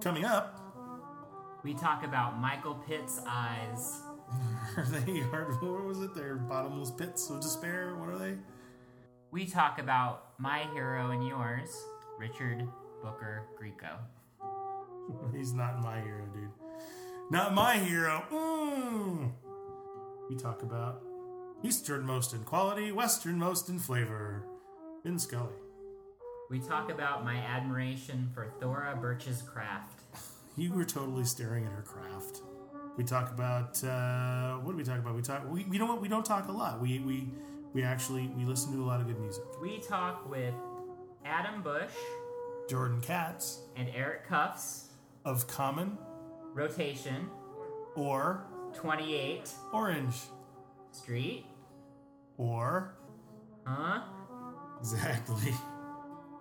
Coming up, We talk about Michael Pitt's eyes. are they hard? What was it? They're bottomless pits of despair. What are they? We talk about my hero and yours, Richard Booker Grieco. He's not my hero, dude. Not my hero. Mm. We talk about easternmost in quality, westernmost in flavor. Vin Scully. We talk about my admiration for Thora Birch's craft. You were totally staring at her craft. We talk about uh, what do we talk about? We talk. We, you know what? We don't talk a lot. We we we actually we listen to a lot of good music. We talk with Adam Busch Jordan Katz and Eric Kufs, of Common Rotation, or 28 Orange Street. Or Huh? exactly.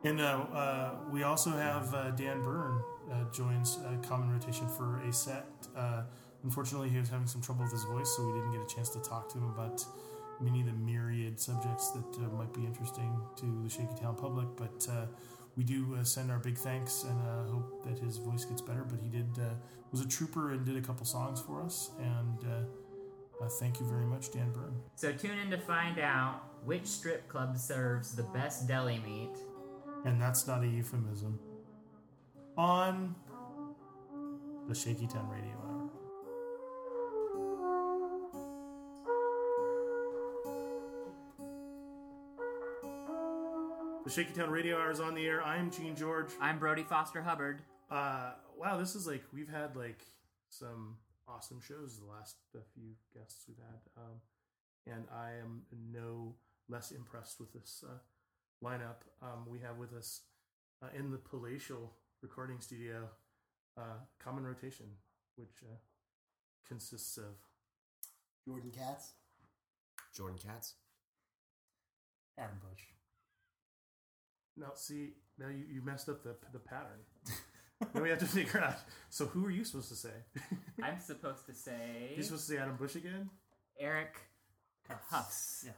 And uh, uh, we also have uh, Dan Bern uh, joins uh, Common Rotation for a set. Uh, unfortunately, he was having some trouble with his voice, so we didn't get a chance to talk to him about many of the myriad subjects that uh, might be interesting to the Shaky Town public. But uh, we do uh, send our big thanks and uh, hope that his voice gets better. But he did uh, was a trooper and did a couple songs for us, and uh, thank you very much, Dan Bern. So tune in to find out which strip club serves the best deli meat. and that's not a euphemism, on the Shaky Town Radio Hour. The Shaky Town Radio Hour is on the air. I'm Gene George. I'm Brody Foster Hubbard. Uh, wow, this is like we've had like some awesome shows the last uh, few guests we've had, um, and I am no less impressed with this uh, lineup. Um, we have with us uh, in the palatial recording studio, uh, Common Rotation, which uh, consists of Jordan Katz. Jordan Katz. Adam Busch. now. See, now you, you messed up the the pattern. now we have to figure out. So who are you supposed to say? I'm supposed to say You're supposed to say Adam Busch again? Eric Kufs. Yeah.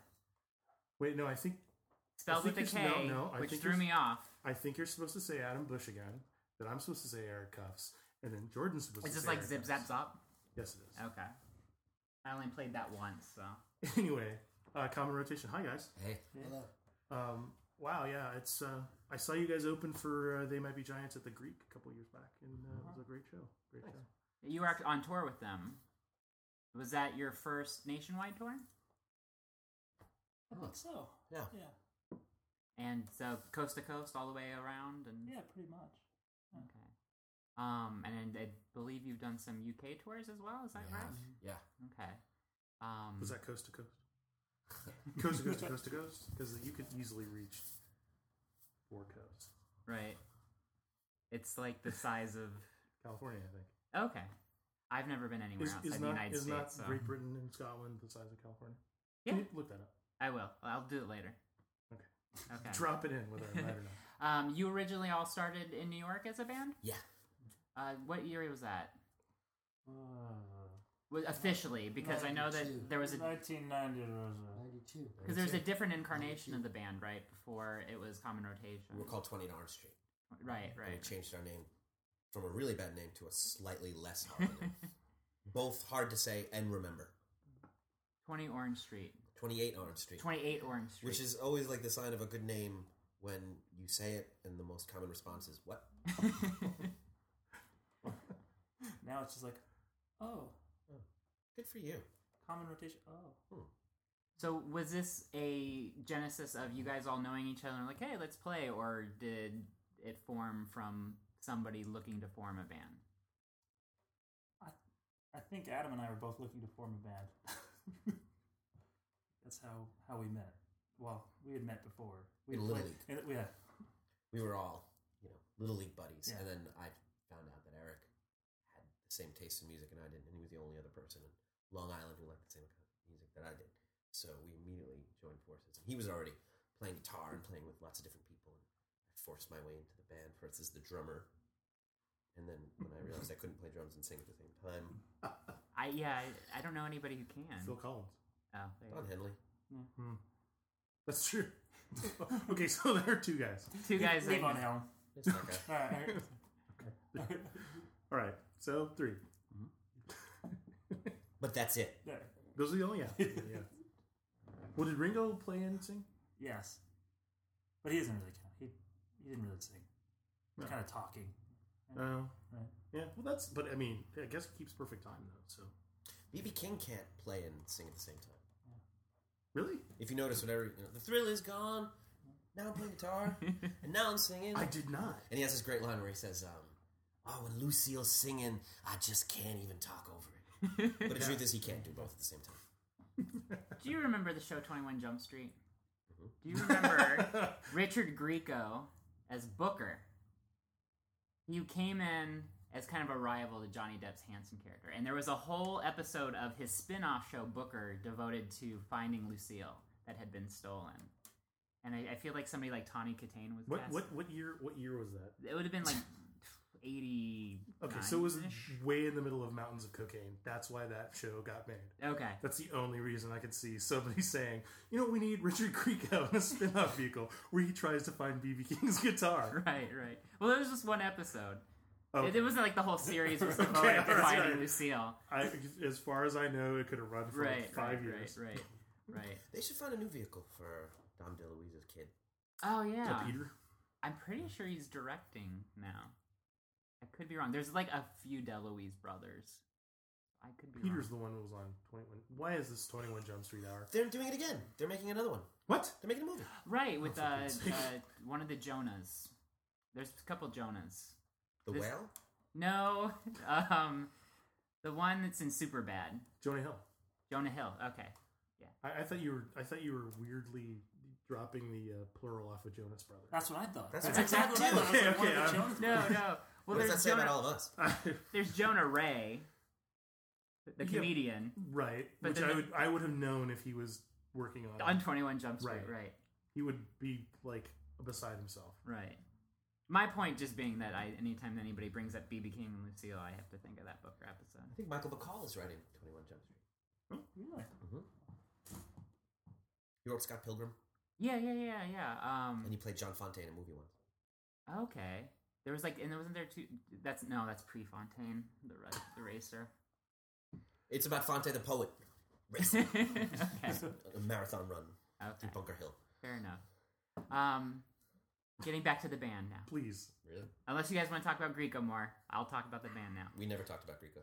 Wait, no, I think Spelled think with a it's- K, no, no, I which think threw it's- me off. I think you're supposed to say Adam Busch again. That I'm supposed to say Eric Kufs, and then Jordan's supposed Is to this say like Eric zip Kufs. zap zop? Yes, it is. Okay. I only played that once, so. Anyway, uh, common rotation. Hi guys. Hey. Hello. Um, wow, yeah, it's. Uh, I saw you guys open for uh, They Might Be Giants at the Greek a couple years back, and uh, it was a great show. Great show. You were on tour with them. Was that your first nationwide tour? I think so. Yeah. Yeah. And so coast to coast, all the way around, and Yeah, pretty much. okay. Um, and I believe you've done some UK tours as well. Is that We right? have. Yeah. Okay. Um, Was that coast to coast? coast to coast to coast to coast? Because you could easily reach four coasts. right? It's like the size of. California, I think. Okay. I've never been anywhere Is, outside is the not United is States. not so. Great Britain and Scotland the size of California? Yeah. Can you look that up? I will. I'll do it later. Okay. Okay. Drop it in whether I'm right or not. Um, you originally all started in New York as a band. Yeah. Uh, what year was that? Uh, Was officially because I know that 92. there was a 1990 was a. 92. because there was a different incarnation of the band right before it was Common Rotation. We were called 20 Orange Street. Right, And we changed our name from a really bad name to a slightly less hard name. Both hard to say and remember. Twenty Orange Street, 28 Orange Street. twenty-eight Orange Street. Which is always like the sign of a good name when you say it and the most common response is, What? Now it's just like, oh, Good for you. common rotation. Oh. Hmm. So was this a genesis of you guys all knowing each other and like, hey, let's play, or did it form from somebody looking to form a band? I I think Adam and I were both looking to form a band. That's how how we met. Well, we had met before. We In had Little played- in- yeah. We were all, you know, Little League buddies. Yeah. And then I found out that Eric had the same taste in music and I didn't. And he was the only other person in Long Island who liked the same kind of music that I did. So we immediately joined forces. And he was already playing guitar and playing with lots of different people. And I forced my way into the band first as the drummer. And then when I realized I couldn't play drums and sing at the same time, I yeah, I, I don't know anybody who can. Phil Collins. Oh, there you Don go. Henley. Hmm. That's true. okay, so there are two guys. Two guys. Leave that- on Helm. It's that guy. All right. All right, so three. But that's it. There. Those are the only yeah. yeah. Well, did Ringo play and sing? Yes. But he doesn't really count. He, he didn't really sing. He's No. kind of talking. Oh, Right. yeah. Well, that's. But I mean, I guess it keeps perfect time though. So BB King can't play and sing at the same time. really, If you notice, whatever you know, the thrill is gone. Now I'm playing guitar, and now I'm singing. I did not. And he has this great line where he says, um, "Oh, when Lucille's singing, I just can't even talk over it." But the truth is, he can't do both at the same time. Do you remember the show Twenty One Jump Street? Mm-hmm. Do you remember Richard Grieco as Booker? He came in as kind of a rival to Johnny Depp's Hanson character, and there was a whole episode of his spin-off show Booker devoted to finding Lucille that had been stolen. And I, I feel like somebody like Tawny Kitaen was What what what year? What year was that? It would have been like eighty. Okay, so it was way in the middle of mountains of cocaine. That's why that show got made. Okay. That's the only reason I could see somebody saying, you know, we need Richard Grieco in a spin-off vehicle where he tries to find BB King's guitar. Right, right. Well, it was just one episode. Oh, It, it wasn't like the whole series was Okay, devoted to finding alright. Lucille. I, as far as I know, it could have run for Right, like five right, years. right, right, right. They should find a new vehicle for Dom DeLuise's kid. Oh yeah, that Peter? I'm pretty sure he's directing now. I could be wrong. There's like a few DeLuise brothers. I could be Peter's wrong. the one who was on 21. Why is this 21 Jump Street hour? They're doing it again. They're making another one. What? They're making a movie. right with Oh, uh, for sake. uh, one of the Jonas. There's a couple Jonas. The This- Whale. No, um, the one that's in Super Bad, Jonah Hill. Jonah Hill. Okay, I, I thought you were. I thought you were weirdly dropping the uh, plural off of Jonas Brothers. That's what I thought. That's That's, what I exactly what I thought. I was like, Okay, one of the okay, Jonas no, no. Well, what does that there's say Jonah. about all of us? There's Jonah Ray, the Yeah. comedian, right, But which then I the- would. I would have known if he was working on. on 21 Jump Street. Right. right. He would be like beside himself. Right. My point just being that I, anytime anybody brings up BB King and Lucille, I have to think of that book or episode. I think Michael Bacall is writing Twenty One Jump Street. Really? He wrote Scott Pilgrim, Yeah, yeah, yeah, yeah. Um, and he played John Fontaine in a movie once. okay. There was like, and there wasn't there two. That's no, that's Prefontaine, the ra- the racer. It's about Fontaine the poet racing okay. a marathon run Okay. through Bunker Hill. Fair enough. Um, getting back to the band now. Please. Really? Unless you guys want to talk about Grieco more, I'll talk about the band now. We never talked about Grieco.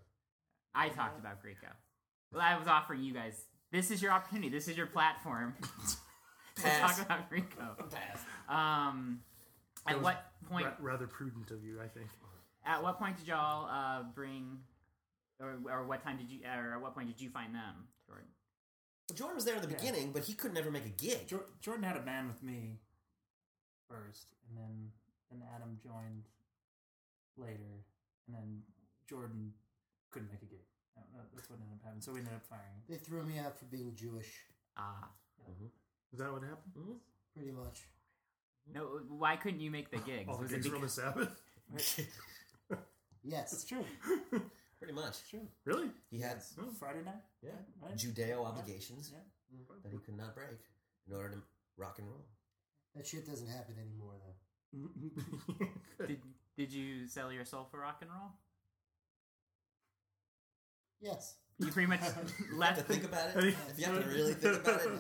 I talked about Grieco. Well, I was offering you guys. This is your opportunity. This is your platform to talk about Grieco. Pass. Um, That at was what point? Ra- rather prudent of you, I think. At what point did y'all uh, bring, or, or what time did you, or at what point did you find them, Jordan? Well, Jordan was there in the Yeah. beginning, but he could never make a gig. Jor- Jordan had a band with me first, and then then Adam joined later, and then Jordan couldn't make a gig. That- that- That's what ended up happening. So we ended up firing. They threw me out for being Jewish, Ah, Is that what happened? Pretty much. No. Why couldn't you make the oh, gigs? All the Was it gigs were on the Sabbath? Yes. It's true. Pretty much. It's true. really? He had Friday night. yeah, Right? Judeo obligations Yeah. that he could not break in order to rock and roll. That shit doesn't happen anymore, though. did did you sell your soul for rock and roll? Yes. You pretty much left. to think about I it. If you have to really think about it,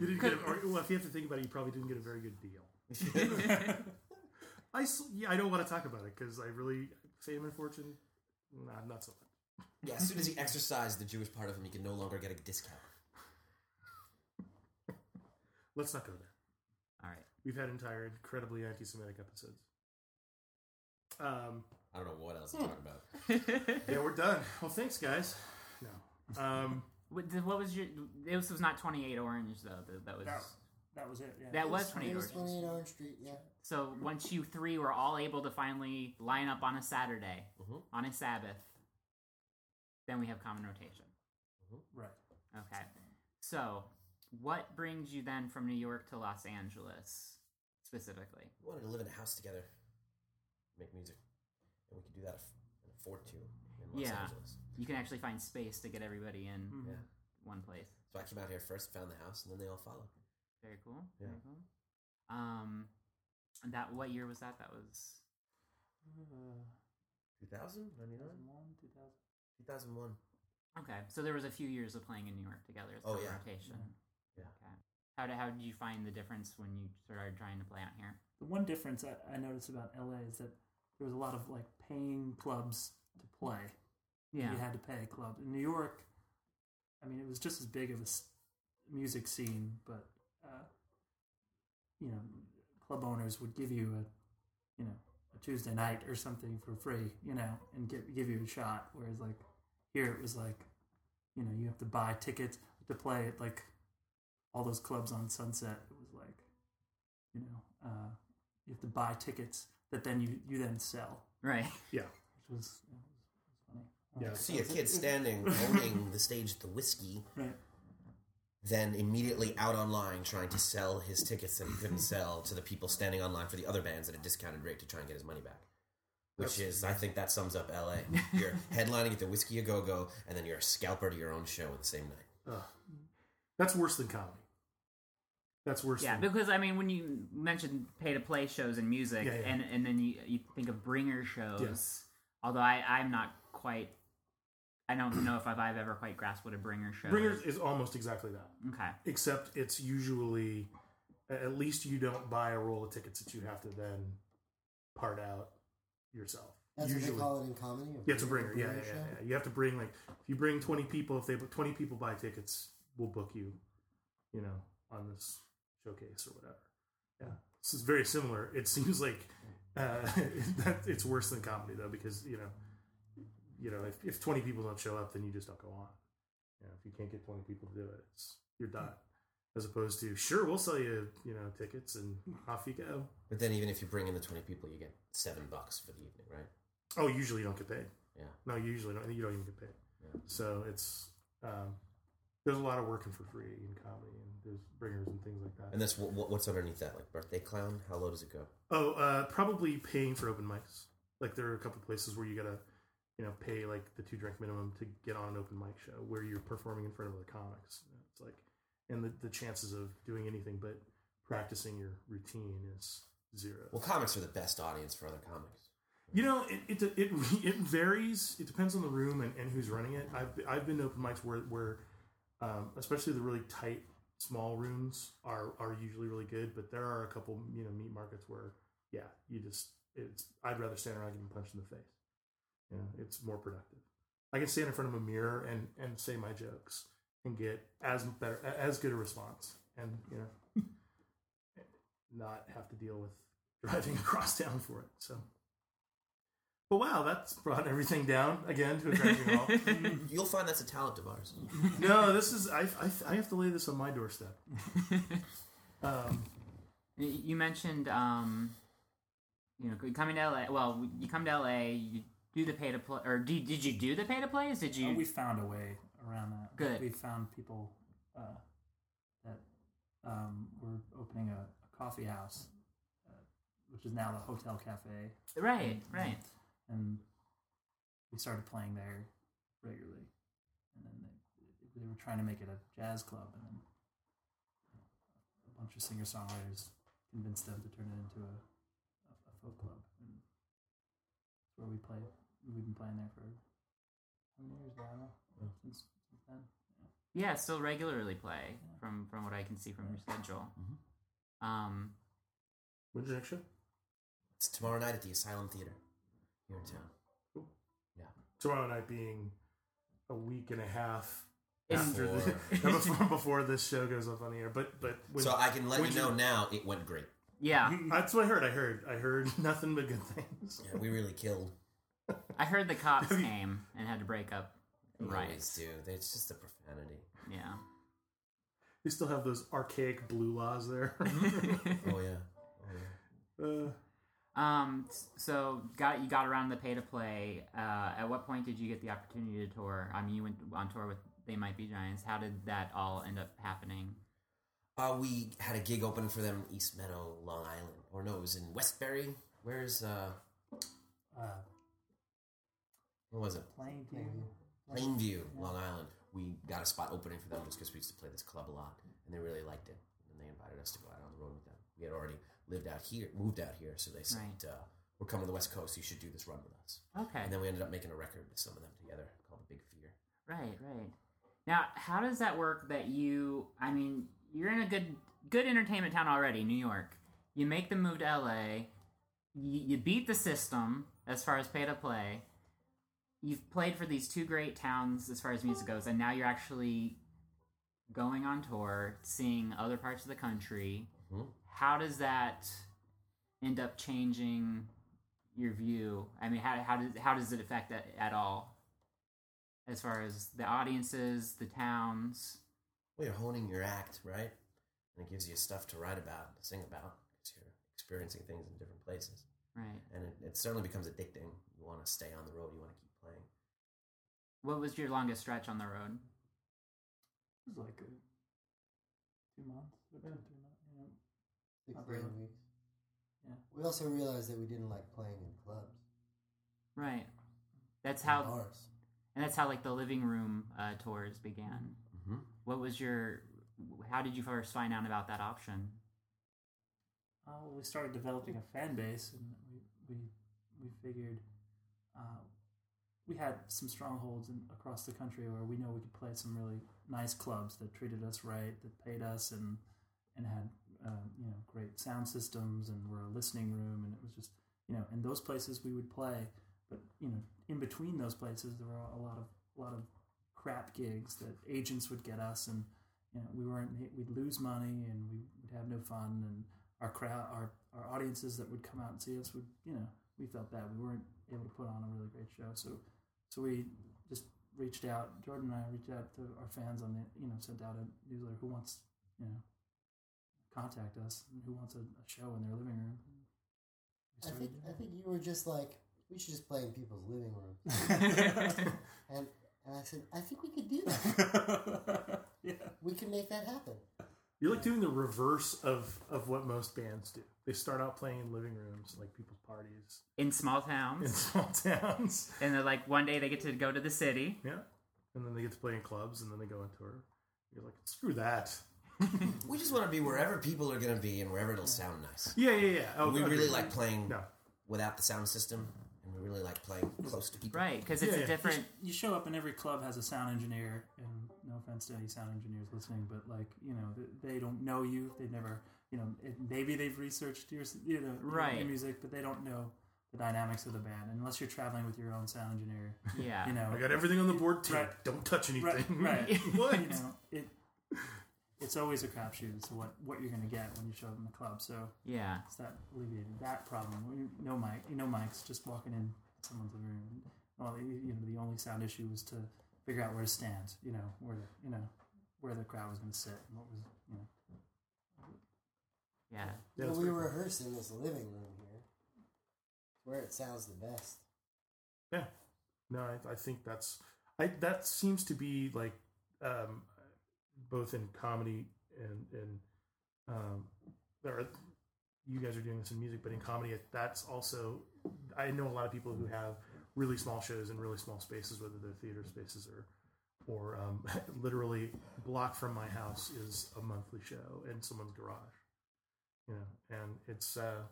You didn't get a, or, well, if you have to think about it, you probably didn't get a very good deal. I, s- yeah, I don't want to talk about it because I really fame and fortune, nah, not so much. Yeah, as soon as he exercised the Jewish part of him, he could no longer get a discount. Let's not go there. All right. We've had entire incredibly anti-Semitic episodes. Um, I don't know what else to talk about. yeah, we're done. Well, thanks, guys. No. Um, What, what was your? This was not Twenty Eight Orange though. That, that was. That, that was it. Yeah. That was It 28 was Orange. 28 Orange Street, yeah. So once you three were all able to finally line up on a Saturday, Mhm. on a Sabbath, then we have common rotation. right. Okay. So what brings you then from New York to Los Angeles specifically? We wanted to live in a house together, make music, and we could do that if, and afford to in Los Yeah. Angeles. You can actually find space to get everybody in Mhm. Yeah. one place. So I came out here first, found the house, and then they all followed. Very cool. Yeah. Very cool. Um, and that what year was that? That was 2000? 99? 2001. okay. So there was a few years of playing in New York together. As Oh, yeah. rotation. Yeah. Okay. How did how did you find the difference when you started trying to play out here? The one difference I, I noticed about LA is that there was a lot of like paying clubs to play. Yeah. You had to pay a club. In New York, I mean, it was just as big of a music scene, but uh, you know, club owners would give you a, you know, a Tuesday night or something for free, you know, and give give you a shot. Whereas like here, it was like, you know, you have to buy tickets to play at like all those clubs on Sunset. It was like, you know, uh, you have to buy tickets that then you you then sell, Right. Yeah. which was, you know, was funny. Yeah. See a kid standing, holding the stage, the whiskey, Right. Then immediately out online trying to sell his tickets that he couldn't sell to the people standing online for the other bands at a discounted rate to try and get his money back. Which is, I think that sums up LA. You're headlining at the Whiskey A Go Go, and then you're a scalper to your own show on the same night. Ugh. That's worse than comedy. That's worse. Yeah, than, because I mean, when you mentioned pay to play shows and music, Yeah, yeah. and and then you you think of bringer shows. Although I I'm not quite. I don't know if I've, I've ever quite grasped what a bringer show Bringers is. is almost exactly that. Okay. except it's usually at least you don't buy a roll of tickets that you have to then part out yourself. That's usually, what they call it in comedy. yeah, it's a bringer. Yeah, yeah, yeah, yeah. You have to bring like if you bring twenty people, if they twenty people buy tickets, we'll book you. You know, on this showcase or whatever. Yeah, this is very similar. It seems like uh, that it's worse than comedy though because you know, you know, if, if twenty people don't show up, then you just don't go on. You know, if you can't get twenty people to do it, it's you're done. As opposed to sure, we'll sell you you know tickets and off you go. But then even if you bring in the 20 people, you get seven bucks for the evening, right? Oh, usually you don't get paid. Yeah. No, you usually don't. You don't even get paid. Yeah. So it's um, there's a lot of working for free in comedy, and there's bringers and things like that. And that's what, what- what's underneath that, like birthday clown. How low does it go? Oh, uh, probably paying for open mics. Like there are a couple places where you gotta, you know, pay like the two drink minimum to get on an open mic show where you're performing in front of other comics. It's like, and the, the chances of doing anything but practicing your routine is zero. Well, comics are the best audience for other comics. You know, it, it it it varies. It depends on the room and, and who's running it. I've I've been to open mics where where, um, especially the really tight small rooms are are usually really good. But there are a couple you know meat markets where yeah, you just it's. I'd rather stand around getting punched in the face. You know, it's more productive. I can stand in front of a mirror and and say my jokes and get as better as good a response, and you know, not have to deal with driving across town for it. So. But wow, that's brought everything down again to a crashing halt. You'll find that's a talent of ours. no, this is I, I, I have to lay this on my doorstep. Um, You mentioned, um, you know, coming to LA. Well, you come to LA. You do the pay to play, or did, did you do the pay to plays? Did you? Uh, we found a way around that. Good. We found people uh, that um, were opening a, a coffee house, uh, which is now the Hotel Cafe, right, right. and we started playing there regularly. And then they, they were trying to make it a jazz club, and then a bunch of singer songwriters convinced them to turn it into a, a, a folk club. And where we play. We've been playing there for how many years now? Since, since then. Yeah, still regularly play from from what I can see from your schedule. Um, when's your next show? It's tomorrow night at the Asylum Theater here in town. Cool. Yeah. Tomorrow night being a week and a half after the, before, before this show goes up on the air. But but when, so I can let you know now it went great. yeah, that's what I heard. I heard I heard nothing but good things. Yeah, we really killed. I heard the cops came and had to break up They always do. It's just the profanity. Yeah. They still have those archaic blue laws there. Oh yeah. Oh yeah. uh, Um. So got you got around the pay to play. Uh, at what point did you get the opportunity to tour? I mean, you went on tour with They Might Be Giants. How did that all end up happening? Uh, we had a gig open for them in East Meadow, Long Island, or no, it was in Westbury. Where's uh, Uh, what was it? playing Plainview. Plainview, Long Island. we got a spot opening for them just because we used to play this club a lot, and they really liked it, and they invited us to go out on the road with them. We had already lived out here, moved out here, so they said, Right. uh, "We're coming to the West Coast. You should do this run with us." Okay. And then we ended up making a record with some of them together called The Big Fear. Right, right. Now, how does that work that you I mean, you're in a good good entertainment town already, New York. You make the move to LA. You, you beat the system as far as pay to play. You've played for these two great towns as far as music goes, and now you're actually going on tour, seeing other parts of the country. Mhm. How does that end up changing your view? I mean, how, how does how does it affect that at all? As far as the audiences, the towns. Well, you're honing your act, right? And it gives you stuff to write about, to sing about, because you're experiencing things in different places. Right. And it, it certainly becomes addicting. You want to stay on the road. You want to keep playing. What was your longest stretch on the road? It was like a, two months, or two, three months. You know. Six, Not eight weeks. Yeah. We also realized that we didn't like playing in clubs. Right. That's and how, bars. and that's how like the living room uh, tours began. Mm-hmm. What was your? How did you first find out about that option? Uh, well, we started developing a fan base, and we we we figured uh, we had some strongholds in, across the country where we know we could play some really nice clubs that treated us right, that paid us, and and had um, you know great sound systems, and were a listening room, and it was just you know in those places we would play, but you know in between those places there were a lot of a lot of crap gigs that agents would get us, and you know we weren't we'd lose money and we would have no fun and our crowd, our, our audiences that would come out and see us would, you know, we felt bad. We weren't able to put on a really great show. So, so we just reached out. Jordan and I reached out to our fans on the, you know, sent out a newsletter. Who wants, you know, contact us? Who wants a, a show in their living room? I think I think you were just like we should just play in people's living rooms. and and I said I think we could do that. yeah. we can make that happen. You're like doing the reverse of of what most bands do. They start out playing in living rooms, like people's parties In small towns. in towns, small towns. and they're like one day they get to go to the city. Yeah, and then they get to play in clubs, and then they go on tour. You're like, screw that. We just want to be wherever people are going to be and wherever it'll sound nice. Yeah, yeah, yeah. Oh, we agreed. really like playing No, without the sound system, and we really like playing close to people. Right, because it's Yeah, a yeah. different. You show up and every club has a sound engineer, and no offense to any sound engineers listening, but like you know, they don't know you. They've never, you know, it, maybe they've researched your, you know, Right. your music, but they don't know the dynamics of the band unless you're traveling with your own sound engineer. Yeah. You know, I got everything on the board too. Right. Don't touch anything. right, right. what? you know, it. It's always a crapshoot as to what, what you're going to get when you show up in the club. So Yeah. it's that alleviated that problem. When you- No mic, you know, mics just walking in someone's room. Well, you you know, the only sound issue was to figure out where to stand. You know, where the you know where the crowd was going to sit and what was you know. Yeah. Yeah, Well, we pretty were cool. rehearsing this living room here. It's where it sounds the best. Yeah. No, I, I think that's I that seems to be like um, both in comedy and and um, there are, you guys are doing this in music, but in comedy, that's also I know a lot of people who have really small shows in really small spaces, whether they're theater spaces or or um, literally block from my house is a monthly show in someone's garage, you know, and it's. Uh,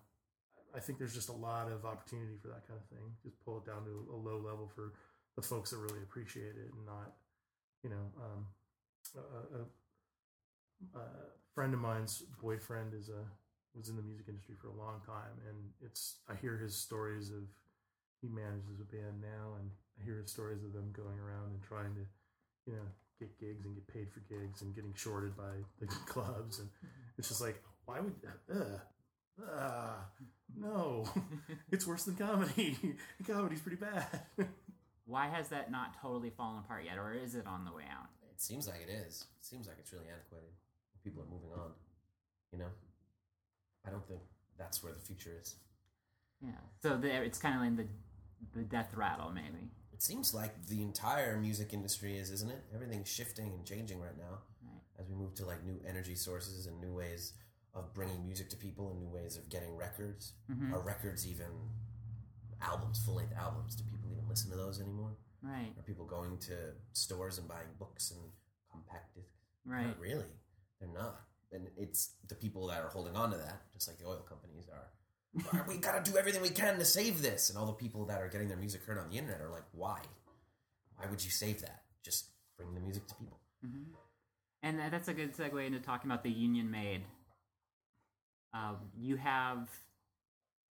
I think there's just a lot of opportunity for that kind of thing. Just pull it down to a low level for the folks that really appreciate it, and not, you know, um, a, a, a friend of mine's boyfriend is a was in the music industry for a long time, and it's I hear his stories of he manages a band now, and I hear his stories of them going around and trying to, you know, get gigs and get paid for gigs and getting shorted by the clubs, and it's just like why would uh, uh, no, it's worse than comedy. Comedy's pretty bad. Why has that not totally fallen apart yet, or is it on the way out? It seems like it is. It seems like it's really antiquated. People are moving on. You know, I don't think that's where the future is. Yeah. So there, it's kind of like the the death rattle, maybe. It seems like the entire music industry is, isn't it? Everything's shifting and changing right now Right. as we move to like new energy sources and new ways of bringing music to people and new ways of getting records. Mhm. Are records even albums, full length albums? Do people even listen to those anymore? Right. Are people going to stores and buying books and compact discs? Right. Not really. They're not. And it's the people that are holding on to that, just like the oil companies are. "Well, we gotta do everything we can to save this. And all the people that are getting their music heard on the internet are like, why? Why would you save that? Just bring the music to people. And that's a good segue into talking about the union made. Uh, you have,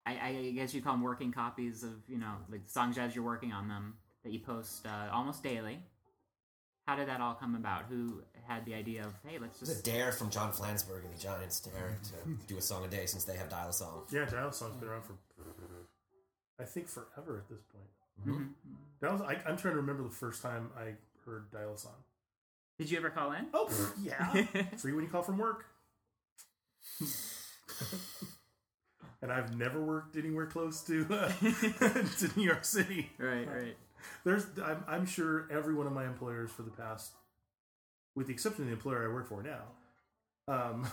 I, I guess you call them working copies of, you know, like songs as you're working on them that you post uh, almost daily. How did that all come about? Who had the idea of, hey, let's It's a dare from John Flansburgh and the Giants to Eric to do a song a day since they have Dial a Song. Yeah, Dial a Song's been around for, I think, forever at this point. Mhm. Dial, I, I'm trying to remember the first time I heard Dial a Song. Did you ever call in? Oh, pff, yeah. Free when you call from work. and I've never worked anywhere close to uh, to New York City. Right, right. There's, I'm, I'm sure every one of my employers for the past, with the exception of the employer I work for now, um,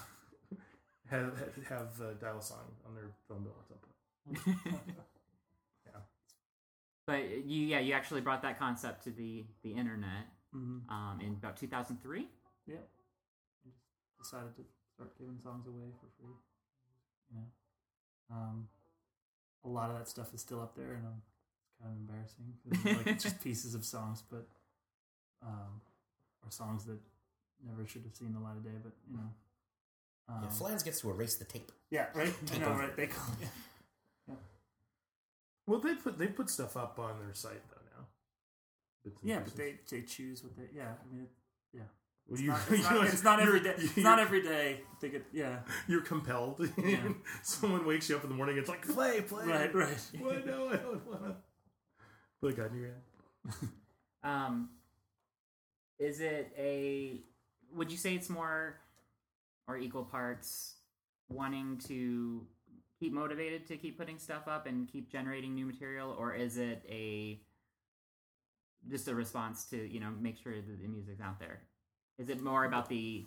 have have uh, dial song on their phone bill at some point. Yeah. But you, yeah, you actually brought that concept to the the internet Mm-hmm. um, in about 2003. Yeah. I just decided to start giving songs away for free. You know, um, a lot of that stuff is still up there, and um, it's kind of embarrassing. it's like it's just pieces of songs, but um, or songs that never should have seen the light of day. But you know, um, Yeah, Flans gets to erase the tape. yeah, right. I Tape know, right? They call it. Well, they put they put stuff up on their site though now. Yeah, but they they choose what they. Yeah, I mean, it, yeah. Well, It's you- not, it's, you not, it's not every you're- It's not every day. They get yeah. You're compelled. Yeah. Someone wakes you up in the morning. It's like play, play. Right, right. What? No, I don't want to. Put a gun in your hand. Um, is it a? Would you say it's more or equal parts wanting to keep motivated to keep putting stuff up and keep generating new material, or is it a just a response to you know make sure that the music's out there? Is it more about the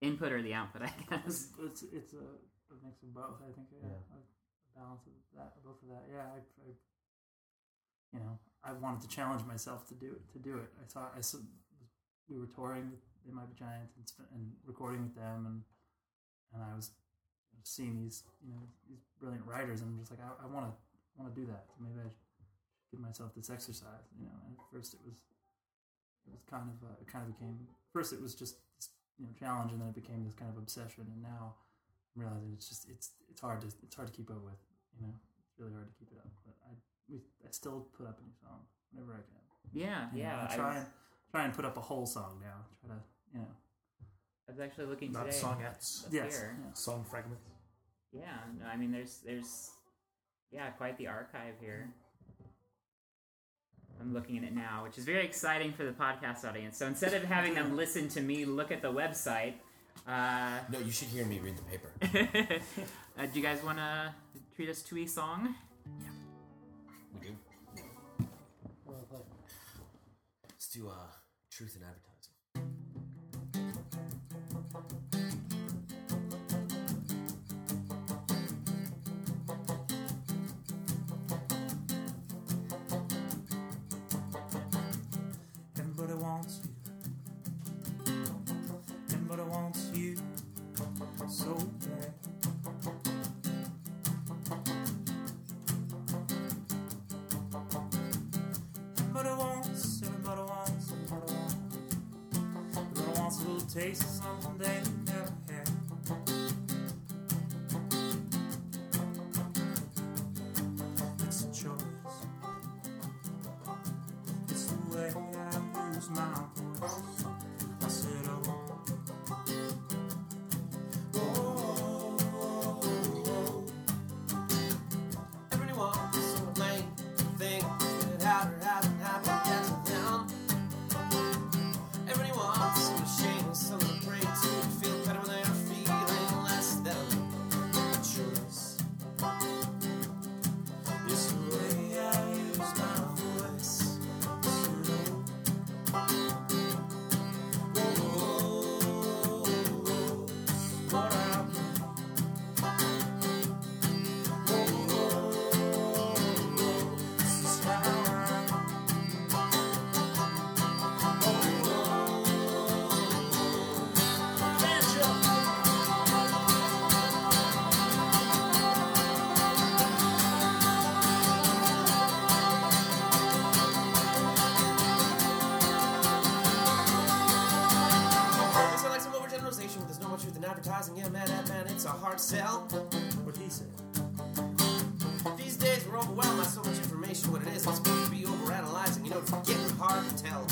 input or the output? I guess. It's it's, it's a, a mix of both. I think yeah, Yeah. A balance of that, both of that. Yeah, I, I, you know, I wanted to challenge myself to do it. To do it, I saw I saw, we were touring with They Might Be Giants and, and recording with them, and and I was seeing these you know these brilliant writers, and I'm just like I want to want to do that. So maybe I should give myself this exercise. You know, and at first it was it was kind of uh, it kind of became first it was just this, you know challenge and then it became this kind of obsession and now I'm realizing it's just it's it's hard to it's hard to keep up with you know it's really hard to keep it up but I we I still put up a new song whenever I can Yeah, You yeah. I I try was, and try and put up a whole song now try to you know I was actually looking Not today. songettes, up yes here. yeah. song fragments. Yeah, no, I mean, there's, there's, yeah, quite the archive here. I'm looking at it now, which is very exciting for the podcast audience. So instead of having them listen to me look at the website, uh, No, you should hear me read the paper. uh, do you guys want to treat us to a song? Yeah, we do. Let's do uh, truth in advertising. Taste something man, it's a hard sell. What he said. These days we're overwhelmed by so much information. What it is, it's supposed to be overanalyzing. You know, it's getting hard to tell.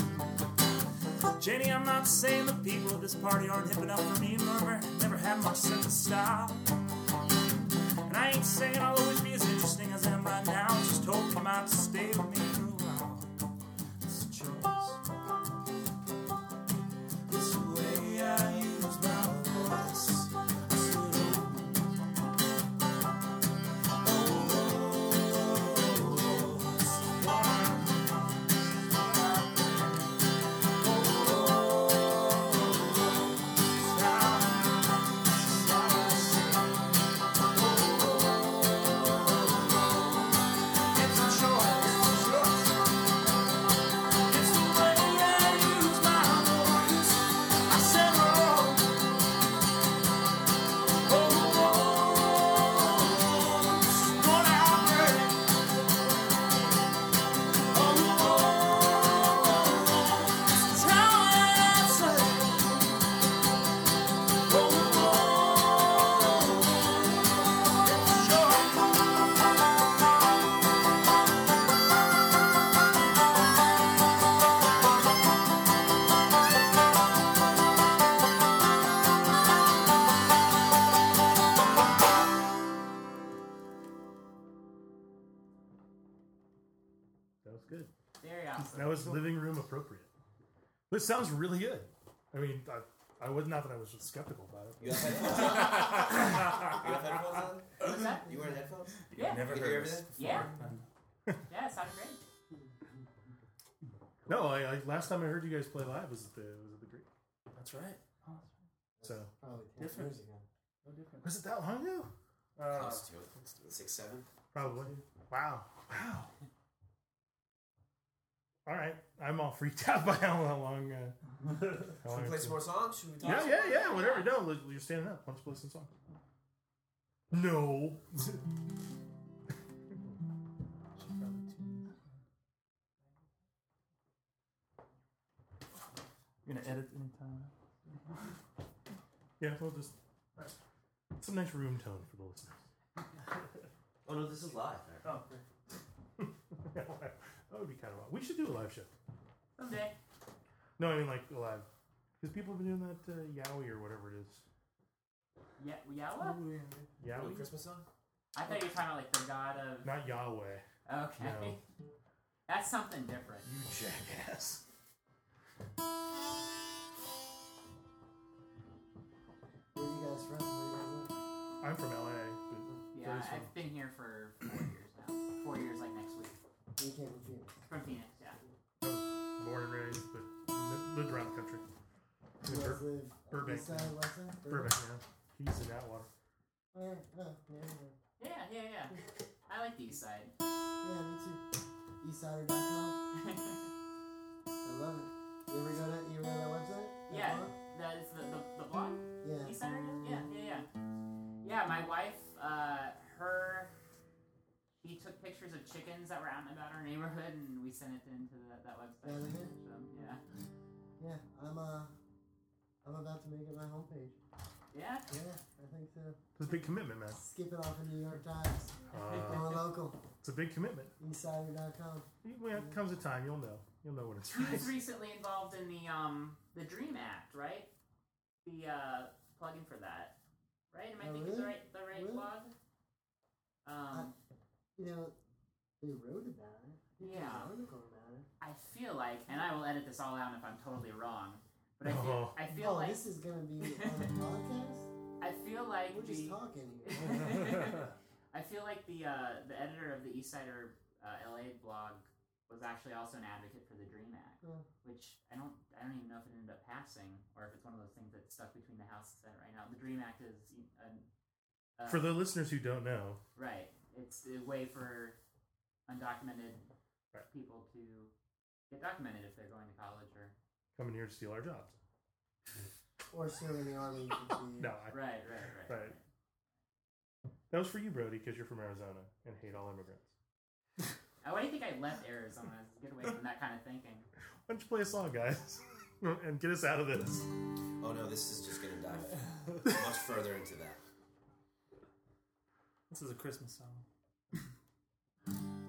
Jenny, I'm not saying the people at this party aren't hip enough for me. Never, never had much sense That was living room appropriate. This sounds really good. I mean, I, I was not that I was skeptical about it. You have headphones on? you have headphones on? What's that? You wearing headphones? Yeah. Never You hear heard this. everything? Yeah. Yeah, it sounded great. No, I, I last time I heard you guys play live was at the was at the Greek. That's right. So Probably 10 Different. years ago. No different. was it that long ago? Uh, Close to it. Six, seven. probably. Wow. Wow. All right, I'm all freaked out by how, how long. Uh, how Should long we play it's some more songs? Should we Yeah, talk? yeah, yeah. Whatever. No, li- you're standing up. Why don't you play some song? No. You're gonna edit anytime. Yeah, we'll just. It's a nice room tone for the listeners. Oh no, this is live. Oh, great. That would be kind of. Wild. We should do a live show. Someday. No, I mean like a live, because people have been doing that uh, Yowie or whatever it is. Yeah, Yawa? Little Yowie, Christmas song? I thought you were talking about like the god of. not Yahweh. Okay. No. That's something different. You jackass. Where are you guys from? Where are you guys live? I'm from LA. But Yeah, I've been here for four years now. Four years, like next week. You came from Phoenix. From Phoenix, yeah. I was born and raised, but lived around the country. You In guys Bur- live Burbank. east side, west side? Burbank, yeah. He's in Atwater. Oh, yeah. Oh, yeah, yeah. Yeah, yeah, yeah. I like the east side. Yeah, me too. Eastsider.com. I love it. You ever go to, you ever go to that website? That yeah, blog? that is the, the, the blog? Yeah. East Center? Yeah, yeah, yeah. Yeah, my wife, uh, her, she took pictures of chickens that were out and about our neighborhood, and we sent it into that, that website. Yeah? So, yeah. Yeah, I'm uh, I'm about to make it my homepage. Yeah. Yeah, I think so. It's a big commitment, man. Skip it off the New York Times. Uh, Going local. it's a big commitment. Eastsider.com. When it comes a time, you'll know. You'll know what it's He right. was recently involved in the um the Dream Act, right? The uh plugin for that, right? Am I Oh, thinking the right the right Really? blog? Um, You know, they wrote about it. I Yeah. an article about it. I feel like, and I will edit this all out if I'm totally wrong, but I feel, Oh. I feel oh, like this is gonna be on a podcast. I feel like We're just talking here. I feel like the uh, the editor of the Eastsider uh, LA blog was actually also an advocate for the Dream Act, Oh. which I don't I don't even know if it ended up passing or if it's one of those things that's stuck between the House and Senate right now. The Dream Act is an, uh, For the listeners who don't know, right. It's a way for undocumented Right. people to get documented if they're going to college or coming here to steal our jobs. or serve in the army. You can see. No, I, right, right, right. Right. that was for you, Brody, because you're from Arizona and hate all immigrants. Why do you think I left Arizona? Get away from that kind of thinking. Why don't you play a song, guys, and get us out of this? Oh Oh no, this is just gonna dive much further into that. This is a Christmas song. It's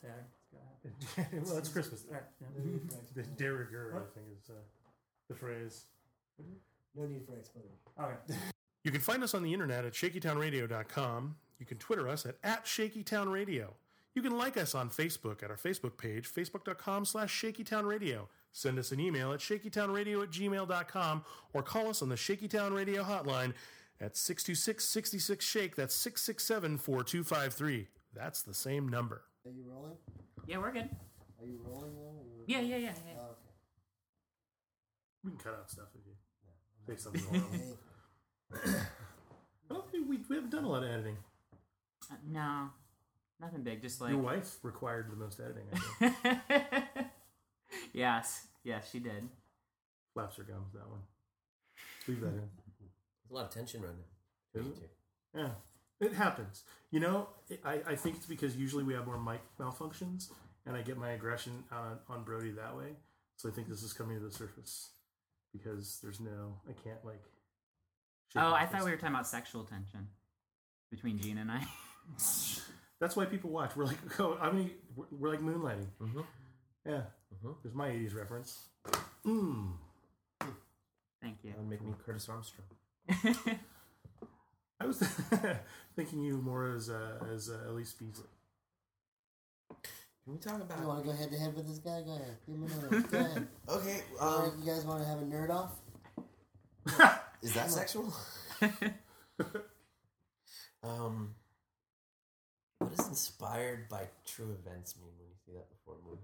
jingle tag. It's gotta happen. well, it's Christmas. All right, yeah. The de rigueur, I think, is uh, the phrase. No need for explanation. Okay. You can find us on the internet at shakytownradio.com. You can Twitter us at, at shakytownradio. You can like us on Facebook at our Facebook page, facebook.com slash shakytownradio. Send us an email at shakytownradio at gmail.com or call us on the Shakytown Radio hotline at 626-66-SHAKE. That's 667-4253. That's the same number. Are you rolling? Yeah, we're good. Are you rolling now? Yeah, yeah, yeah. yeah. Oh, We can cut out stuff if you say something wrong. okay. I don't think we, we haven't done a lot of editing. Uh, no, nothing big. Just like Your wife required the most editing, I think. yes, yes, she did. Flaps her gums, that one. Leave that in. There's a lot of tension right now. Is it? Yeah, it happens. You know, I, I think it's because usually we have more mic malfunctions, and I get my aggression on, on Brody that way. So I think this is coming to the surface because there's no, I can't like. Oh, I thought we were talking about sexual tension between Gene and I. That's why people watch. We're like, oh, I mean, we're, we're like moonlighting. Mhm. Yeah, Mhm. there's my '80s reference. Mm. Thank you. That would make me Curtis Armstrong. I was thinking you more as uh, as uh, Allyce Beasley. Can we talk about? you about? want to go head to head with this guy? Go ahead. Give him. Go ahead. Okay, um, you guys want to have a nerd off? is that sexual? um, what is inspired by true events mean when you see that before a movie?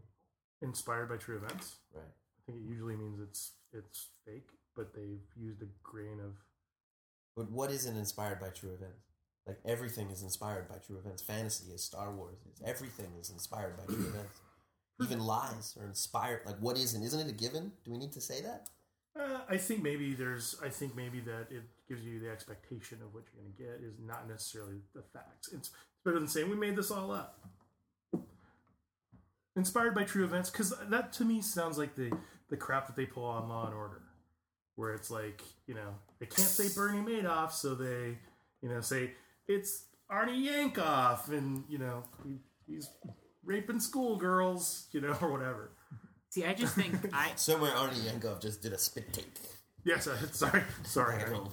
Inspired by true events. Right. I think it usually means it's it's fake, but they've used a grain of. But what isn't inspired by true events? Like everything is inspired by true events. Fantasy is Star Wars is everything is inspired by true events. Even lies are inspired. Like what isn't? Isn't it a given? Do we need to say that? Uh, I think maybe there's. I think maybe that it gives you the expectation of what you're going to get is not necessarily the facts. It's, it's better than saying we made this all up. Inspired by true events, because that to me sounds like the the crap that they pull on Law and Order, where it's like you know they can't say Bernie Madoff, so they you know say it's Arnie Yankoff, and you know he, he's raping schoolgirls, you know, or whatever. See, I just think I Somewhere Arnie Yankoff just did a spit take. Yes, I, sorry, sorry. I don't.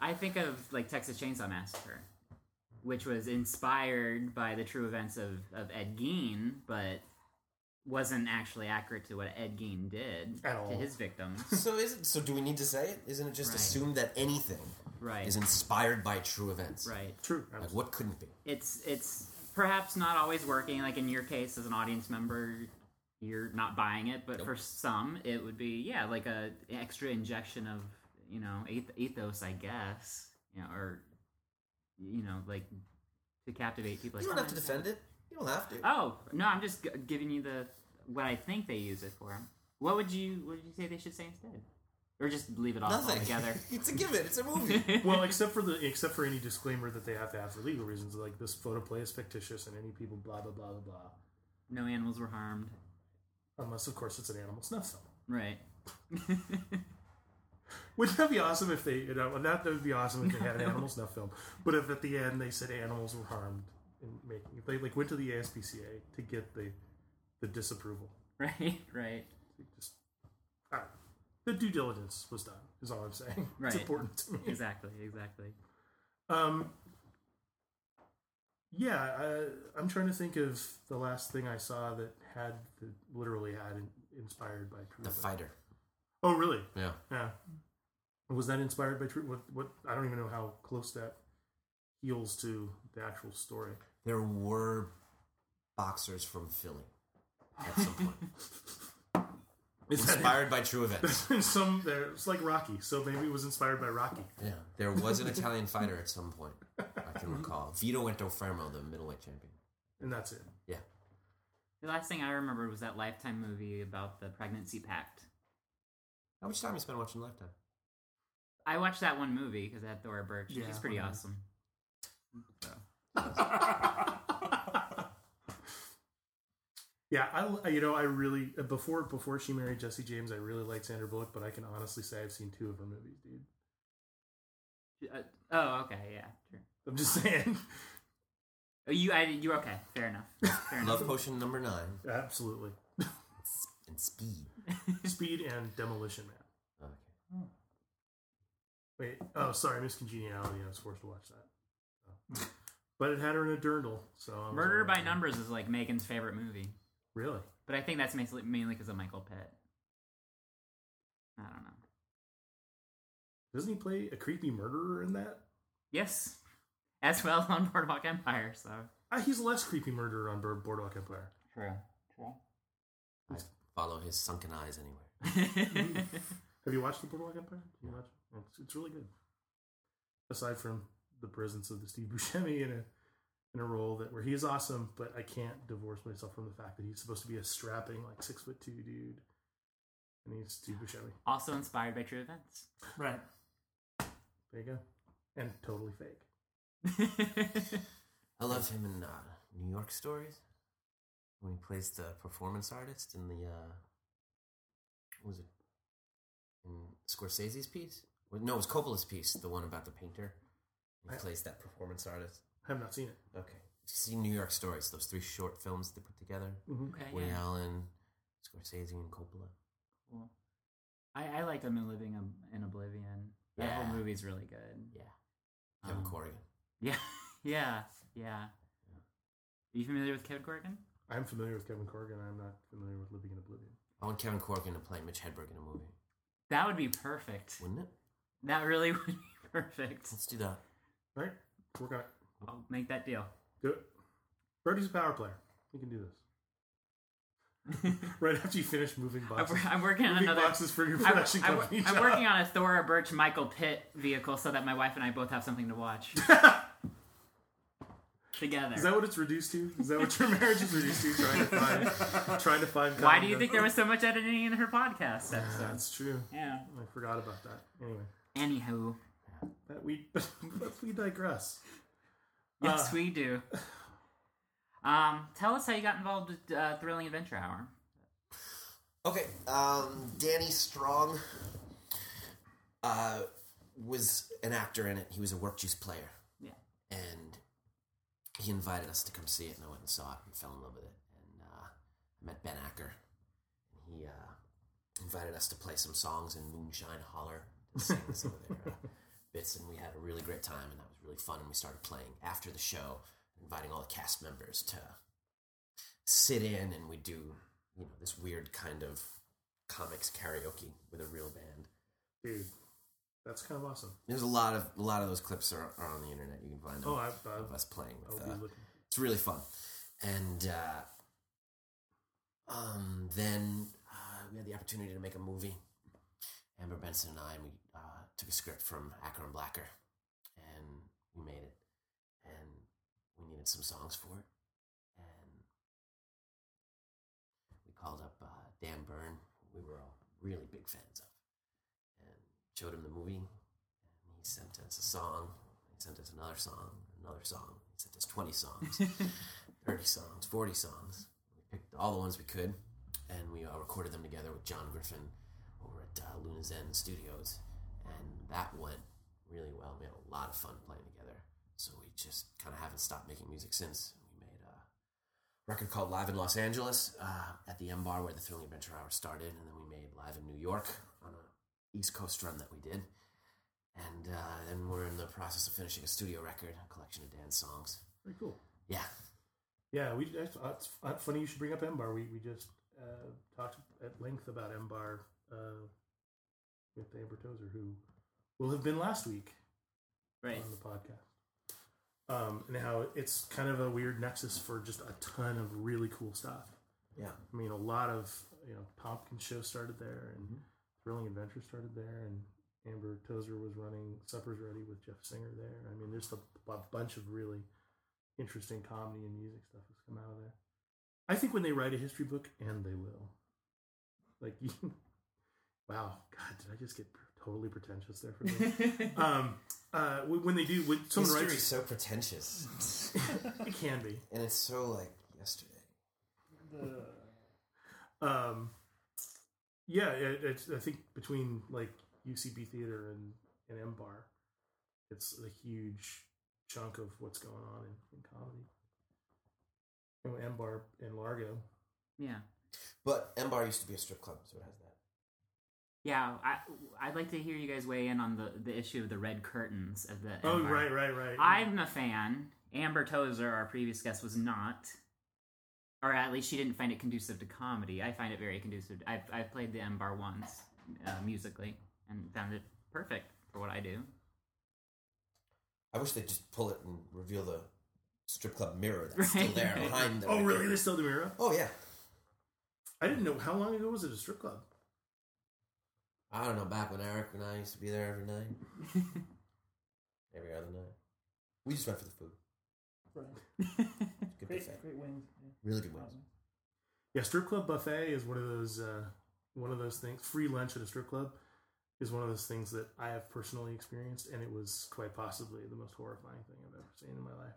I think of like Texas Chainsaw Massacre, which was inspired by the true events of, of Ed Gein, but wasn't actually accurate to what Ed Gein did At to all. his victims. So is it, so do we need to say it? Isn't it just Right. assumed that anything right. is inspired by true events? Right. True. Like what couldn't be? It's it's perhaps not always working. Like in your case, as an audience member, you're not buying it, but Nope. for some, it would be yeah, like a extra injection of you know eth- ethos, I guess, you know, or you know, like to captivate people. You don't have to defend it. You don't have to. Oh no, I'm just g- giving you the what I think they use it for. What would you What would you say they should say instead, or just leave it off Nothing. altogether? it's a given. It's a movie. well, except for the except for any disclaimer that they have to have for legal reasons, like this photoplay is fictitious and any people blah blah blah blah blah. no animals were harmed. Unless, of course, it's an animal snuff film. Right. Wouldn't that be awesome if they, you know, not that would be awesome if they had an animal snuff film, but if at the end they said animals were harmed in making, they like went to the ASPCA to get the the disapproval, right. Right. just all right. the due diligence was done. Is all I'm saying. Right. It's important to me. Exactly. Exactly. Um, yeah, I, I'm trying to think of the last thing I saw that had the, literally had inspired by true. the fighter. Oh, really? Yeah. Yeah. Was that inspired by true? What? What? I don't even know how close that heals to the actual story. There were boxers from Philly at some point. Is that Inspired by true events. in some there's like Rocky, so maybe it was inspired by Rocky. Yeah. There was an Italian fighter at some point. I can recall. Vito Antuofermo, the middleweight champion. And that's it. Yeah. The last thing I remember was that Lifetime movie about the pregnancy pact. How much time you spend watching Lifetime? I watched that one movie because it had Thora Birch. Yeah, She's pretty awesome. So. Yeah, I you know I really before before she married Jesse James, I really liked Sandra Bullock, but I can honestly say I've seen two of her movies, dude. Uh, oh, okay, yeah, sure. I'm just saying. Oh, you, I, you okay? Fair enough. Fair enough. Love Potion number nine. Absolutely. And Speed. Speed and Demolition Man. Okay. Wait, oh, sorry, Miss Congeniality. I was forced to watch that. So. But it had her in a dirndl, so I was Murder all by right. Numbers is like Megan's favorite movie, Really? but I think that's mainly mainly because of Michael Pitt. I don't know. Doesn't he play a creepy murderer in that? Yes, as well on Boardwalk Empire. So Ah, he's less creepy murderer on Board- Boardwalk Empire. true. True. I follow his sunken eyes anywhere. Have you watched the Boardwalk Empire? Can you watch it? It's, it's really good. Aside from the presence of the Steve Buscemi in a in a role that where he is awesome, but I can't divorce myself from the fact that he's supposed to be a strapping like six foot two dude, and he's Steve Buscemi. also inspired by true events. Right. There you go, and totally fake. I love him in uh, New York Stories when he plays the performance artist in the uh, what was it in Scorsese's piece? No, it was Coppola's piece, the one about the painter. He I- plays that performance artist. I have not seen it. Okay, you see New York Stories, those three short films they put together: Okay, Woody yeah. Allen, Scorsese, and Coppola. Cool. I, I liked him in Living in Oblivion. That Yeah. whole movie's really good. Yeah, Kevin Um, Corrigan. Yeah, yeah, yeah. Are you familiar with Kevin Corrigan? I'm familiar with Kevin Corrigan. I'm not familiar with Living in Oblivion. I want Kevin Corrigan to play Mitch Hedberg in a movie, That would be perfect. wouldn't it? That really would be perfect. Let's do that. All right, work on it. I'll make that deal. Do it. Brody's a power player. He can do this. right after you finish moving boxes. I'm working on moving another. boxes for your I'm, production I'm, company. I'm working on a Thora Birch Michael Pitt vehicle so that my wife and I both have something to watch together. Is that what it's reduced to? Is that what your marriage is reduced to? Trying to find, trying to find. Why do you think there was so much editing in her podcast episode? That's true. Yeah. I forgot about that. Anyway, Anywho, that we but we digress. yes, Uh, we do. Um, tell us how you got involved with uh, Thrilling Adventure Hour. Okay, um, Danny Strong uh, was an actor in it. He was a Workjuice player. Yeah. And he invited us to come see it, and I went and saw it and fell in love with it. And uh, I met Ben Acker. And he uh, invited us to play some songs in Moonshine Holler to sing some of their uh, bits, and we had a really great time, and that was really fun. And we started playing after the show, inviting all the cast members to sit in, and we do you know this weird kind of comics karaoke with a real band. Dude, that's kind of awesome. There's a lot of a lot of those clips are, are on the internet. You can find them Oh, I, of us playing with. Uh, it's really fun, and uh, Um, then uh, we had the opportunity to make a movie. Amber Benson and I, we uh, took a script from Acker and Blacker, and we made it. And we needed some songs for it, and we called up uh, Dan Bern, we were all really big fans of, and showed him the movie. And he sent us a song. He sent us another song, another song. He sent us twenty songs, thirty songs, forty songs. We picked all the ones we could, and we uh, recorded them together with John Griffin at uh, Luna's End Studios, and that went really well. We had a lot of fun playing together. So we just kind of haven't stopped making music since. We made a record called Live in Los Angeles uh, at the M Bar where the Thrilling Adventure Hour started, and then we made Live in New York on a East Coast run that we did. And uh, then we're in the process of finishing a studio record, a collection of Dan's songs. Very cool. Yeah, Yeah, we. It's, it's funny you should bring up M Bar. We we just uh, talked at length about M Bar uh, with Amber Tozer, who will have been last week Right. on the podcast. Um, and how it's kind of a weird nexus for just a ton of really cool stuff. yeah. I mean, a lot of you know, Pumpkin Show started there, and Mm-hmm. Thrilling Adventure started there, and Amber Tozer was running Supper's Ready with Jeff Singer there. I mean, there's a, a bunch of really interesting comedy and music stuff that's come out of there. I think when they write a history book, and they will, like, you, wow, God, did I just get totally pretentious there for a minute? um, uh, when they do, when someone History is so pretentious, it can be. and it's so like yesterday. um, yeah, it, it's, I think between like UCB Theater and, and M Bar, it's a huge chunk of what's going on in, in comedy. You know, M Bar and Largo. yeah. But M Bar used to be a strip club, so it has that. Yeah, I, I'd like to hear you guys weigh in on the, the issue of the red curtains of the. Oh, Empire. right, right, right. I'm a fan. Amber Tozer, our previous guest, was not. Or at least she didn't find it conducive to comedy. I find it very conducive. I've, I've played the M Bar once uh, musically and found it perfect for what I do. I wish they'd just pull it and reveal the strip club mirror that's still there behind the oh, record. really? They still the mirror? Oh yeah. I didn't know. How long ago was it a strip club? I don't know. Back when Eric and I used to be there every night, every other night, we just went for the food. Right. Good Great, buffet. great wings. Yeah. Really good wings. Yeah, strip club buffet is one of those uh, one of those things. Free lunch at a strip club is one of those things that I have personally experienced, and it was quite possibly the most horrifying thing I've ever seen in my life.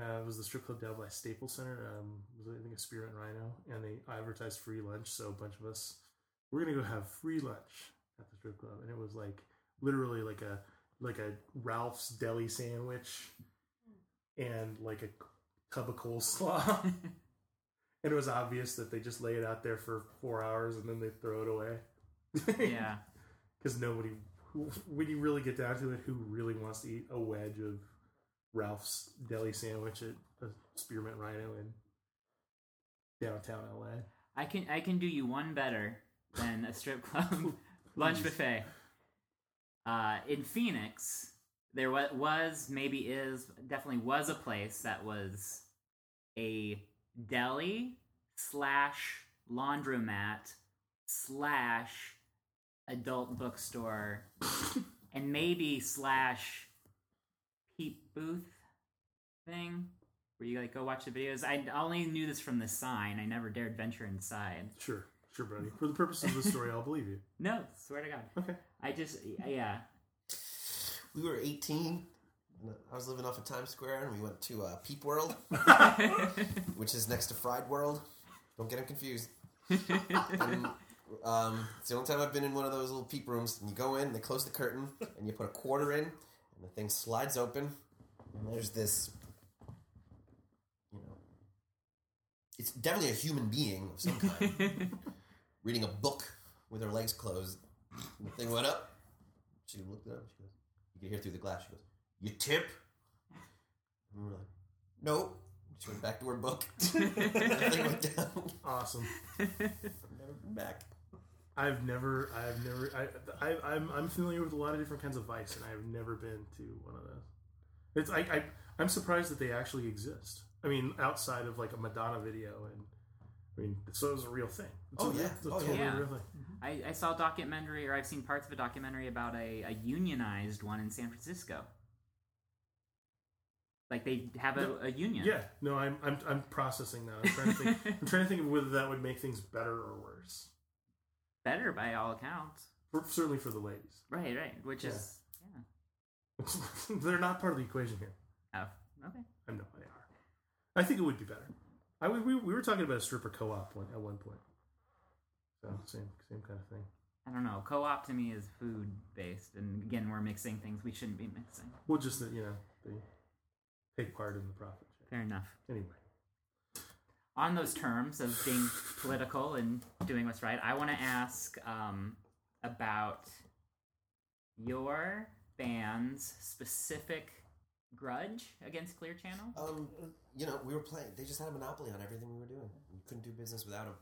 Uh, it was the strip club down by Staples Center. Um, it was I think a Spearmint Rhino, and they advertised free lunch. So a bunch of us we're gonna go have free lunch at the strip club, and it was like literally like a like a Ralph's deli sandwich and like a tub of coleslaw. And it was obvious that they just lay it out there for four hours and then they throw it away. yeah. Because nobody, when you really get down to it, who really wants to eat a wedge of Ralph's deli sandwich at the Spearmint Rhino in downtown LA? I can I can do you one better than a strip club lunch buffet. Uh, in Phoenix, there wa- was maybe is definitely was a place that was a deli slash laundromat slash adult bookstore and maybe slash peep booth thing where you like go watch the videos. I only knew this from the sign. I never dared venture inside. Sure, sure, buddy. For the purposes of the story, I'll believe you. No, swear to God. Okay. I just yeah. We were 18. and I was living off of Times Square, and we went to uh, Peep World, which is next to Fried World. Don't get them confused. and, um, it's the only time I've been in one of those little peep rooms. And you go in, and they close the curtain, and you put a quarter in, and the thing slides open, and there's this, you know, it's definitely a human being of some kind reading a book with her legs closed. And the thing went up. She looked it up. She goes, "You can hear through the glass." She goes, "You tip?" And we were like, "Nope." She went back to her book. and the thing went down. Awesome. I've never been back. I've never, I've never, I, I, I'm, I'm familiar with a lot of different kinds of vice, and I've never been to one of those. It's, I, I, I'm surprised that they actually exist. I mean, outside of like a Madonna video and I mean, so it's a real thing. It's Oh, a, yeah. it's a Oh, totally Yeah. real thing. Mm-hmm. I, I saw a documentary, or I've seen parts of a documentary about a, a unionized one in San Francisco. Like they have a, a union. Yeah, no, I'm I'm I'm processing that. I'm trying to think. I'm trying to think of whether that would make things better or worse. Better by all accounts. For, certainly for the ladies, Right, right. Which Yeah. is yeah. they're not part of the equation here. Oh, okay. I know they are. I think it would be better. I we, we, we were talking about a stripper co-op one, at one point. So same same kind of thing. I don't know. Co-op to me is food based, and again, we're mixing things we shouldn't be mixing. Well, just that you know they take part in the profit. share. Fair enough. Anyway, On those terms of being political and doing what's right, I want to ask um, about your band's specific grudge against Clear Channel. Um, you know, we were playing. They just had a monopoly on everything we were doing. We couldn't do business without them.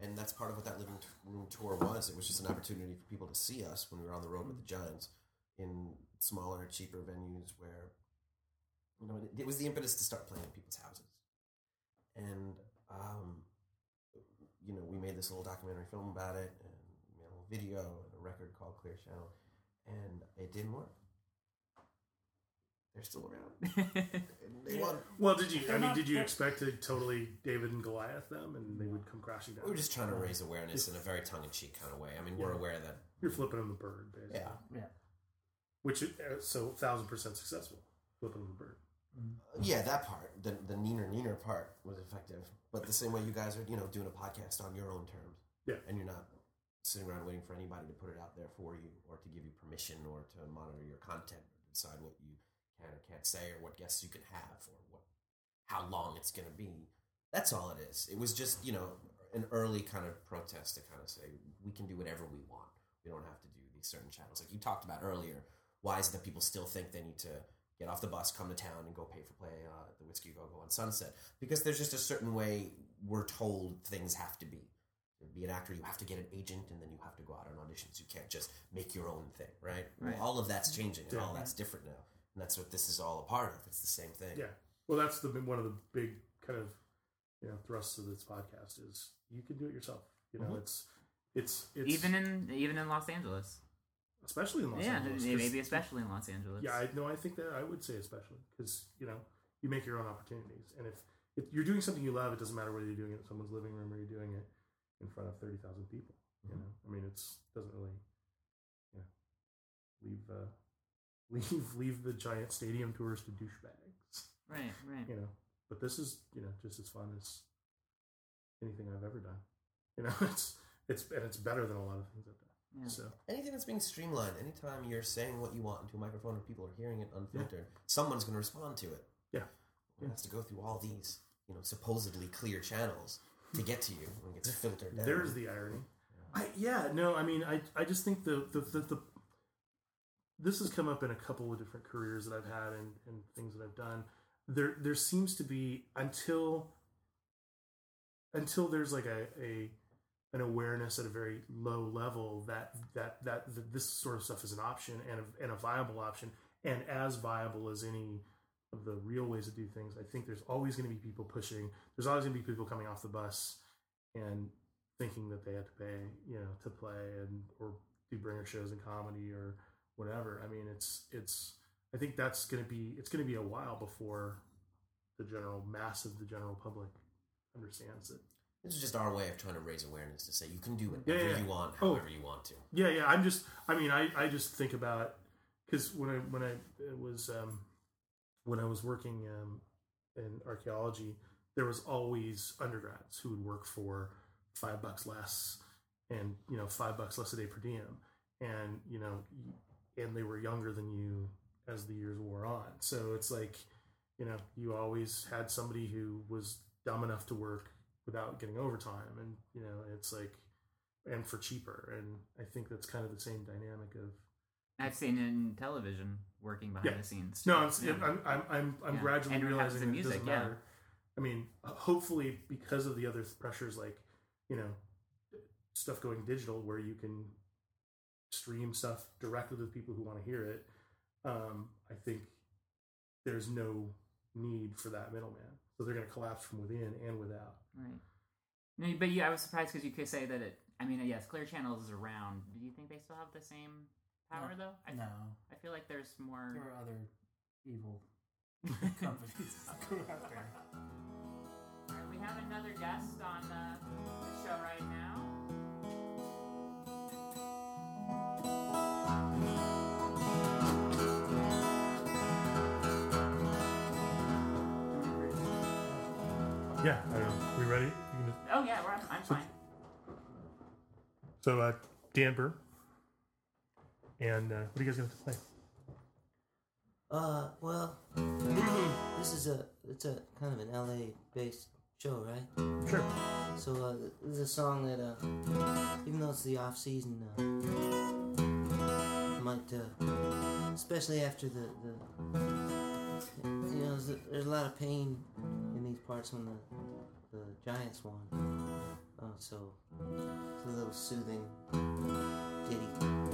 And that's part of what that living t- room tour was. It was just an opportunity for people to see us when we were on the road with the Giants in smaller, cheaper venues where, you know, it, it was the impetus to start playing in people's houses. And, um, you know, we made this little documentary film about it, and video and a record called Clear Channel, and it didn't work. They're still around. And they won. well, did you? I mean, did you expect to totally David and Goliath them, and they would come crashing down? We were just trying to raise awareness in a very tongue in cheek kind of way. I mean, we're aware that, You're flipping them the bird, basically. yeah, Yeah. Which uh, so thousand percent successful. Flipping them the bird. yeah, that part, the the neener neener part was effective. But the same way you guys are, you know, doing a podcast on your own terms, Yeah. and you're not sitting around waiting for anybody to put it out there for you, or to give you permission, or to monitor your content, or decide what you can or can't say, or what guests you can have, or what how long it's going to be. That's all it is. It was just you know an early kind of protest to kind of say we can do whatever we want. We don't have to do these certain channels like you talked about earlier. Why is it that people still think they need to get off the bus, come to town, and go pay for play uh, at the Whiskey Go Go on Sunset? Because there's just a certain way we're told things have to be. To be an actor, you have to get an agent, and then you have to go out on auditions. You can't just make your own thing, right? Right. All of that's changing, and all that's different now, and that's what this is all a part of. It's the same thing. Yeah. Well, that's the one of the big kind of you know thrusts of this podcast is you can do it yourself. You know, Mhm. it's it's it's even in even in Los Angeles. especially in Los Angeles. yeah, maybe especially in Los Angeles. Yeah, I no, I think that I would say especially because you know you make your own opportunities, and if, if you're doing something you love, it doesn't matter whether you're doing it in someone's living room or you're doing it in front of thirty thousand people. You know, I mean, it's doesn't really, yeah, leave uh, leave leave the giant stadium tours to douchebags. right, right. You know, but this is you know just as fun as anything I've ever done. You know, it's it's and it's better than a lot of things I've done. Yeah. So Anything that's being streamlined, anytime you're saying what you want into a microphone and people are hearing it unfiltered, someone's going to respond to it. Yeah. It has to go through all these, you know, supposedly clear channels to get to you when it gets filtered down. There's the irony. I yeah no I mean I I just think the the, the the this has come up in a couple of different careers that I've had and, and things that I've done. There there seems to be until until there's like a, a an awareness at a very low level that that that, this sort of stuff is an option and a, and a viable option and as viable as any of the real ways to do things. I think there's always going to be people pushing. There's always going to be people coming off the bus and thinking that they have to pay, you know, to play and or do bringer shows in comedy or whatever. I mean, it's it's. I think that's going to be it's going to be a while before the general mass of the general public understands it. This is just our way of trying to raise awareness to say you can do whatever Yeah, yeah. you want, Oh. however you want to. Yeah, yeah. I'm just. I mean, I I just think about because when I when I it was um, when I was working um, in archaeology, there was always undergrads who would work for five bucks less, and you know five bucks less a day per diem, and you know, and they were younger than you as the years wore on. So it's like, you know, you always had somebody who was dumb enough to work without getting overtime, and you know, it's like and for cheaper. And I think that's kind of the same dynamic of I've seen in television working behind Yeah. the scenes. no. I'm Yeah. I'm I'm I'm, I'm Yeah. gradually And realizing in that it doesn't matter. I mean, hopefully because of the other pressures, like you know, stuff going digital, where you can stream stuff directly to the people who want to hear it. Um, I think there's no need for that middleman, so they're going to collapse from within and without. Right. No, but you, I was surprised because you could say that it. I mean, yes, Clear Channels is around. Do you think they still have the same power though? I, No, I feel like there's more. there are other evil companies that go out there. Alright, we have another guest on the, the show right now. Yeah, I don't know. We ready? You can just- Oh yeah, we're, I'm fine. So, uh, Dan Bern. And uh, what are you guys going to play? Uh, well, this is a it's a kind of an LA based show, right? Sure. So uh, this is a song that uh, even though it's the off season, uh, might uh, especially after the the you know there's a, lot of pain in these parts when the the Giants won. Uh, so it's a little soothing ditty.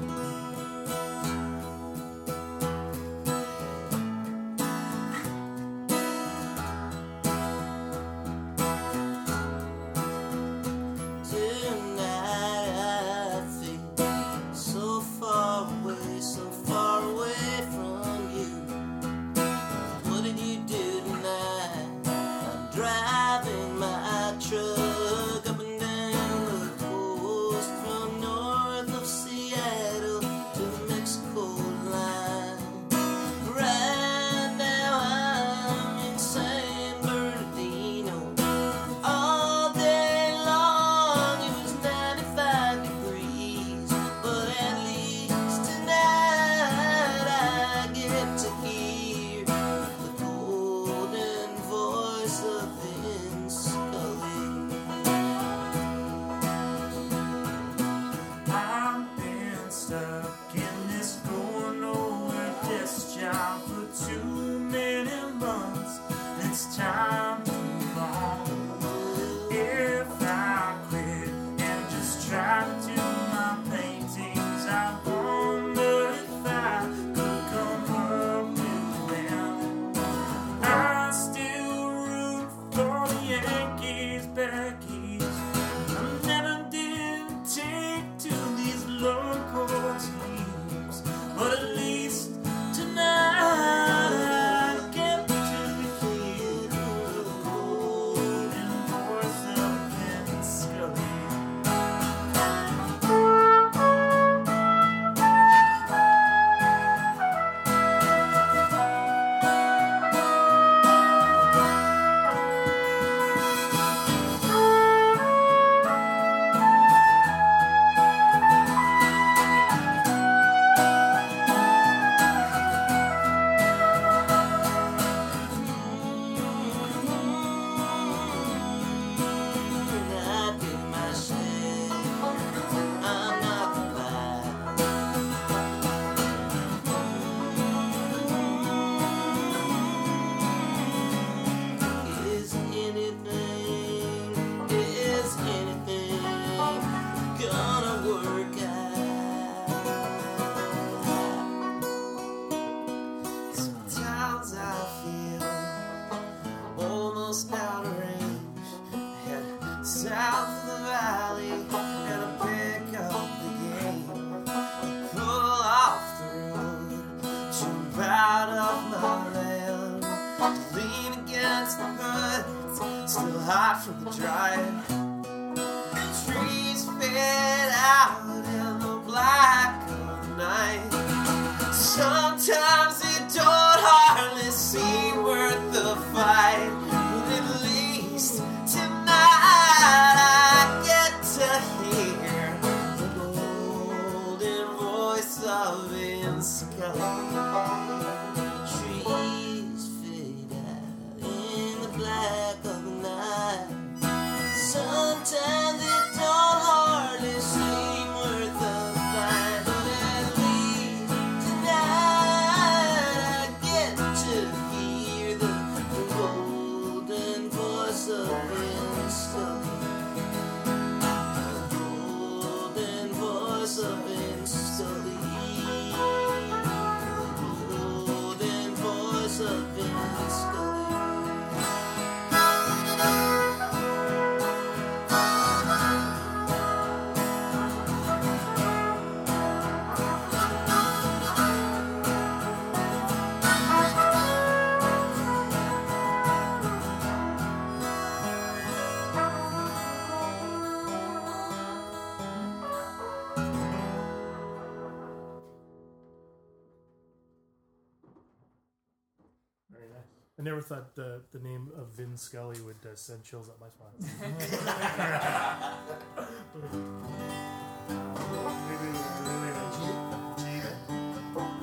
never thought the, the name of Vin Scully would uh, send chills up my spine.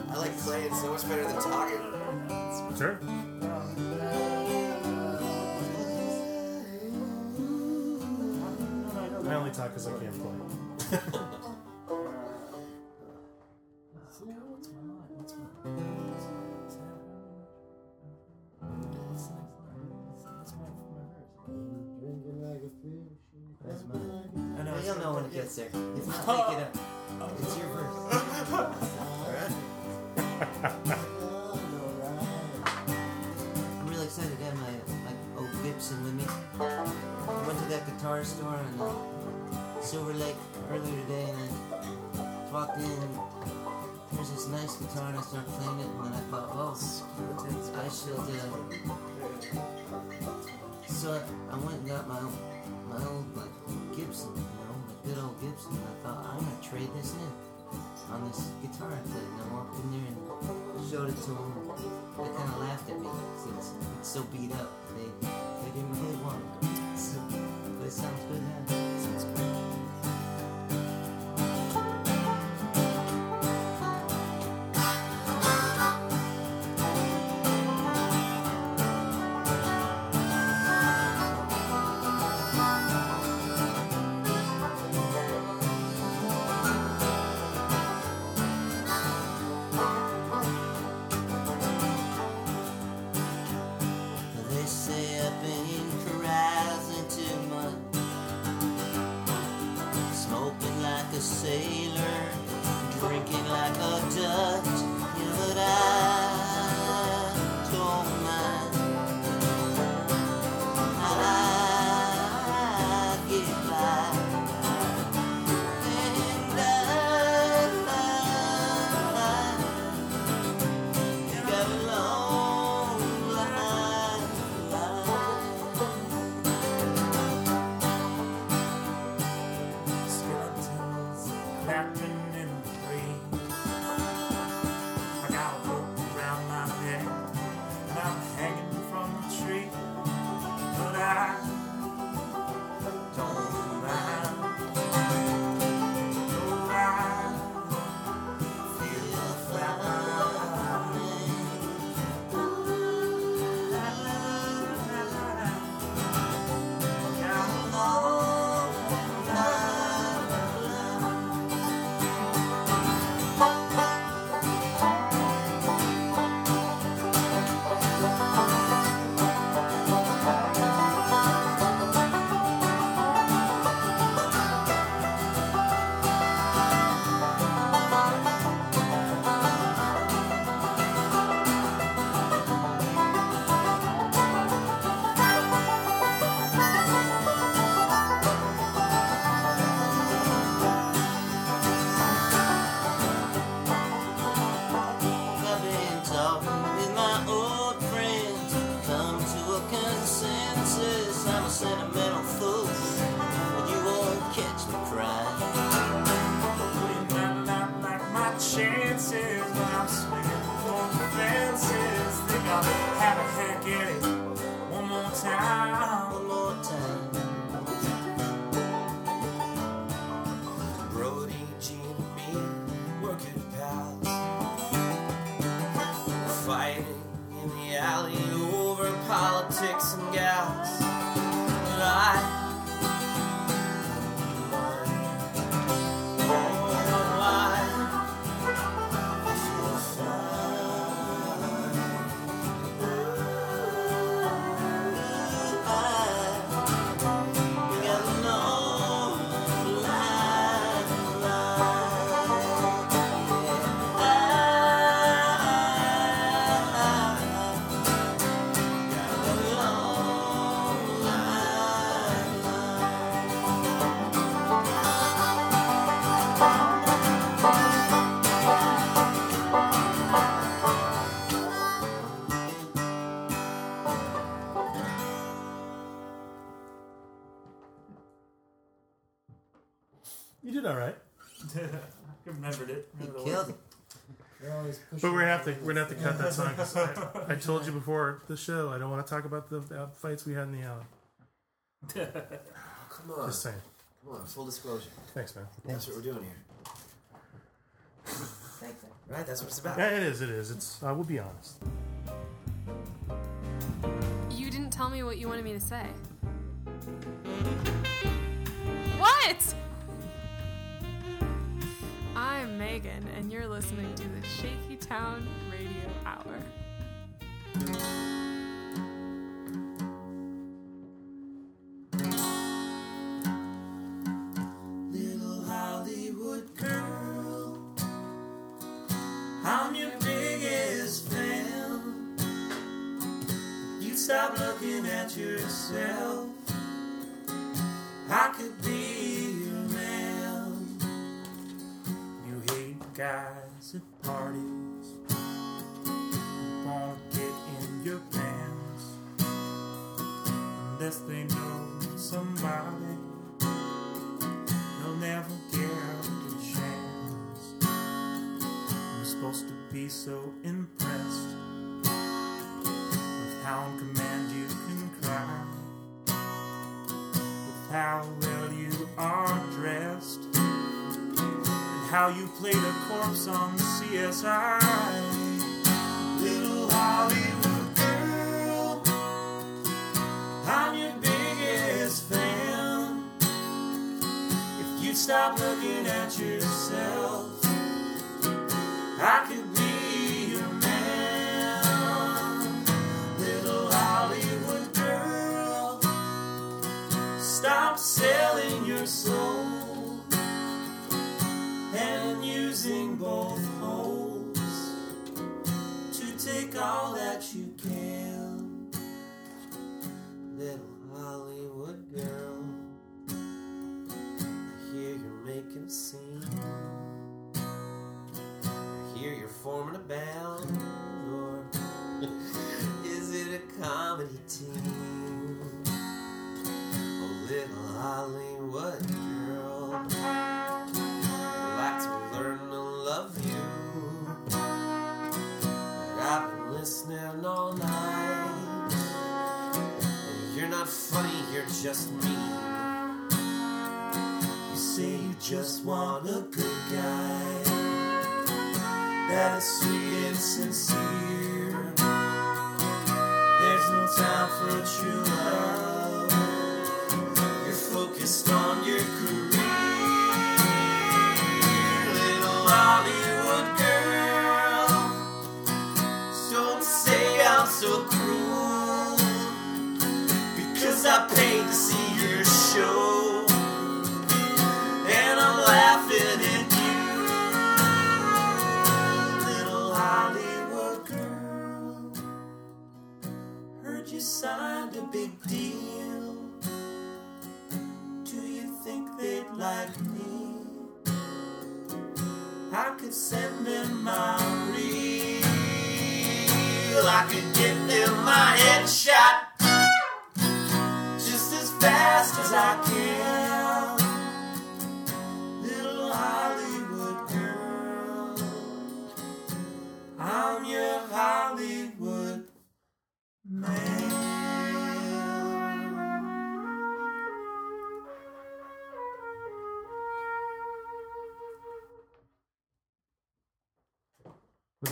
I like playing so much better than talking. Sure. I only talk because I can't play. cartoon they kind of laughed at me since it's so beat up. They happen have to we're gonna have to cut that song. 'cause I, I told you before the show I don't want to talk about the, the fights we had in the alley. Come on, Just saying. come on, full disclosure. Thanks, man. That's what we're doing here. Right, that's what it's about. Yeah, it is. It is. It's. I will be honest. You didn't tell me what you wanted me to say. What? I'm Megan, and you're listening to the Shaky Town Radio Hour. At parties. Won't get in your pants unless they know somebody. They'll never get a chance. I'm supposed to be so impressed with how on command you can cry, with how how you played a corpse on CSI. Little Hollywood girl, I'm your biggest fan. If you stop looking at yourself, just want a good guy. That is sweet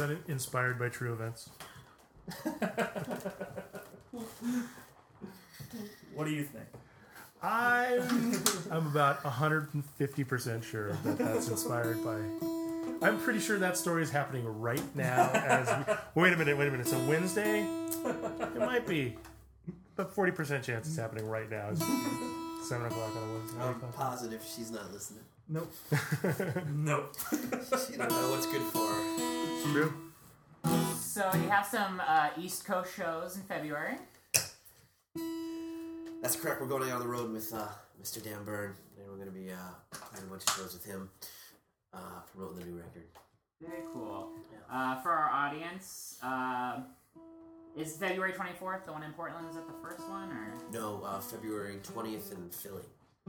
that inspired by true events? What do you think? I'm I'm about 150% sure that that's inspired by. I'm pretty sure that story is happening right now. As we, wait a minute, wait a minute. It's So Wednesday, it might be, but 40% chance it's happening right now. It's seven o'clock on a Wednesday. I'm positive she's not listening. Nope. Nope. She don't know what's good for her. True. So you have some uh, East Coast shows in February. That's correct. We're going out on the road with uh, Mr. Dan Bern, and we're going to be uh, playing a bunch of shows with him, uh, promoting the new record. Very cool. Uh, for our audience, uh, is February 24th the one in Portland? Is that the first one, or No, uh, February 20th in Philly,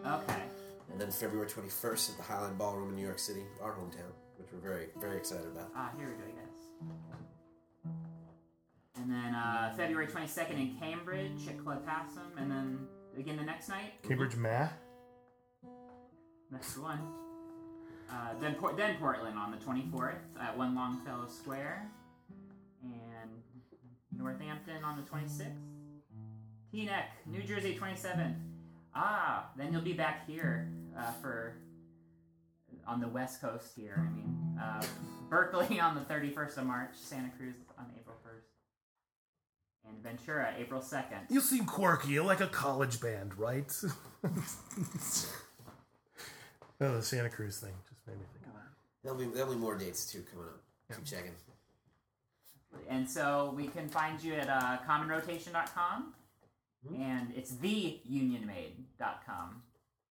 okay? and then February 21st at the Highland Ballroom in New York City, our hometown, which we're very very excited about. Ah, here we go, yes. And then uh, February 22nd in Cambridge at Club Passim, and then again the next night. Cambridge Ma. That's the one. Uh, then, Port- then Portland on the 24th at One Longfellow Square. And Northampton on the 26th. Teaneck, New Jersey 27th. Ah, then you'll be back here uh, for on the west coast here. I mean, uh, Berkeley on the 31st of March, Santa Cruz on April 1st, and Ventura April 2nd. You seem quirky. You're like a college band, right? oh, the Santa Cruz thing just made me think of that. There'll be there'll be more dates too coming up. Keep checking. And so we can find you at uh, commonrotation.com, and it's theunionmade.com.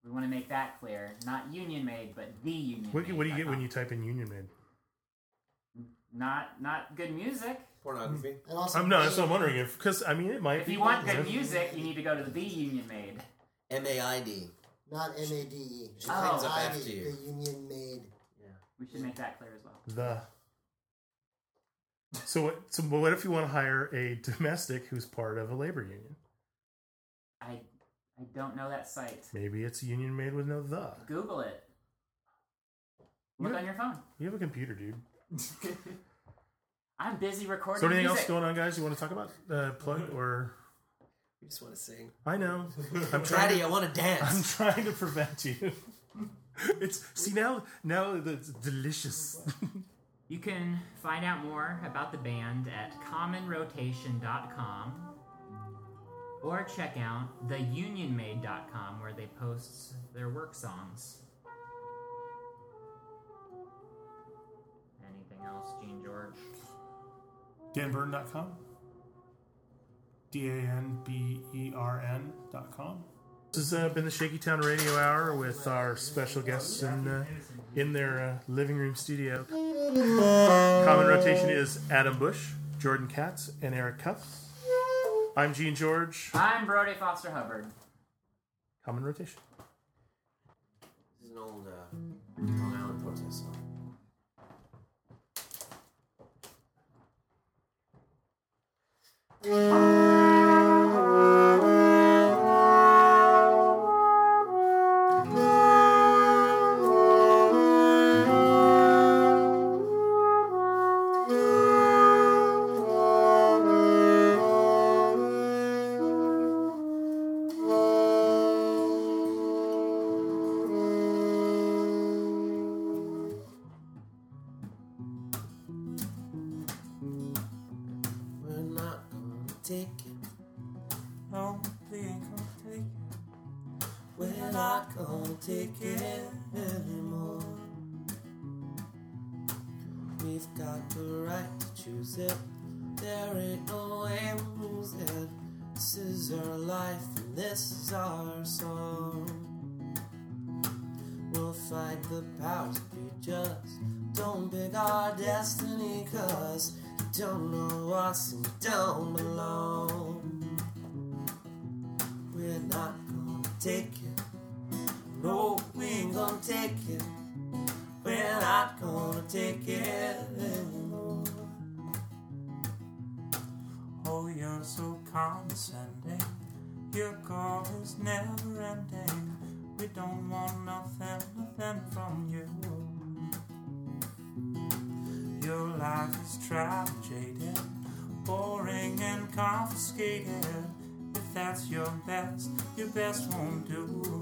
We want to make that clear. Not union made, but the union What, what do you get when you type in Union Made? Not not good music. Pornography. And also, I'm no, so I'm wondering if because I mean it might If be. you want know. good music, you need to go to the The Union Made. M A I D. not M A D E. She comes up I after you. The union made. Yeah. We should make that clear as well. the. So what? So what if you want to hire a domestic who's part of a labor union? I I don't know that site. Maybe it's Union Made with no the. Google it. Look Yeah. on your phone. You have a computer, dude. I'm busy recording So anything else going on, guys? You want to talk about uh, plug or? We just want to sing. I know. I'm trying. Daddy, To, I want to dance. I'm trying to prevent you. It's see now now it's delicious. You can find out more about the band at commonrotation.com or check out theunionmade.com where they post their work songs. Anything else, Gene George? danbern.com. D A N B E R N.com. This has uh, been the Shaky Town Radio Hour with our special guests in uh, in their uh, living room studio. Common rotation is Adam Busch, Jordan Katz, and Eric Kufs. I'm Gene George. I'm Brody Foster Hubbard. Common rotation. This is an old uh, Long Island protest song. We're not gonna take it. No, we ain't gonna take it. We're not gonna take it anymore. Oh, you're so condescending. Your call is never ending. We don't want nothing, nothing from you. Your life is jaded, boring and confiscated. That's your best, your best won't do.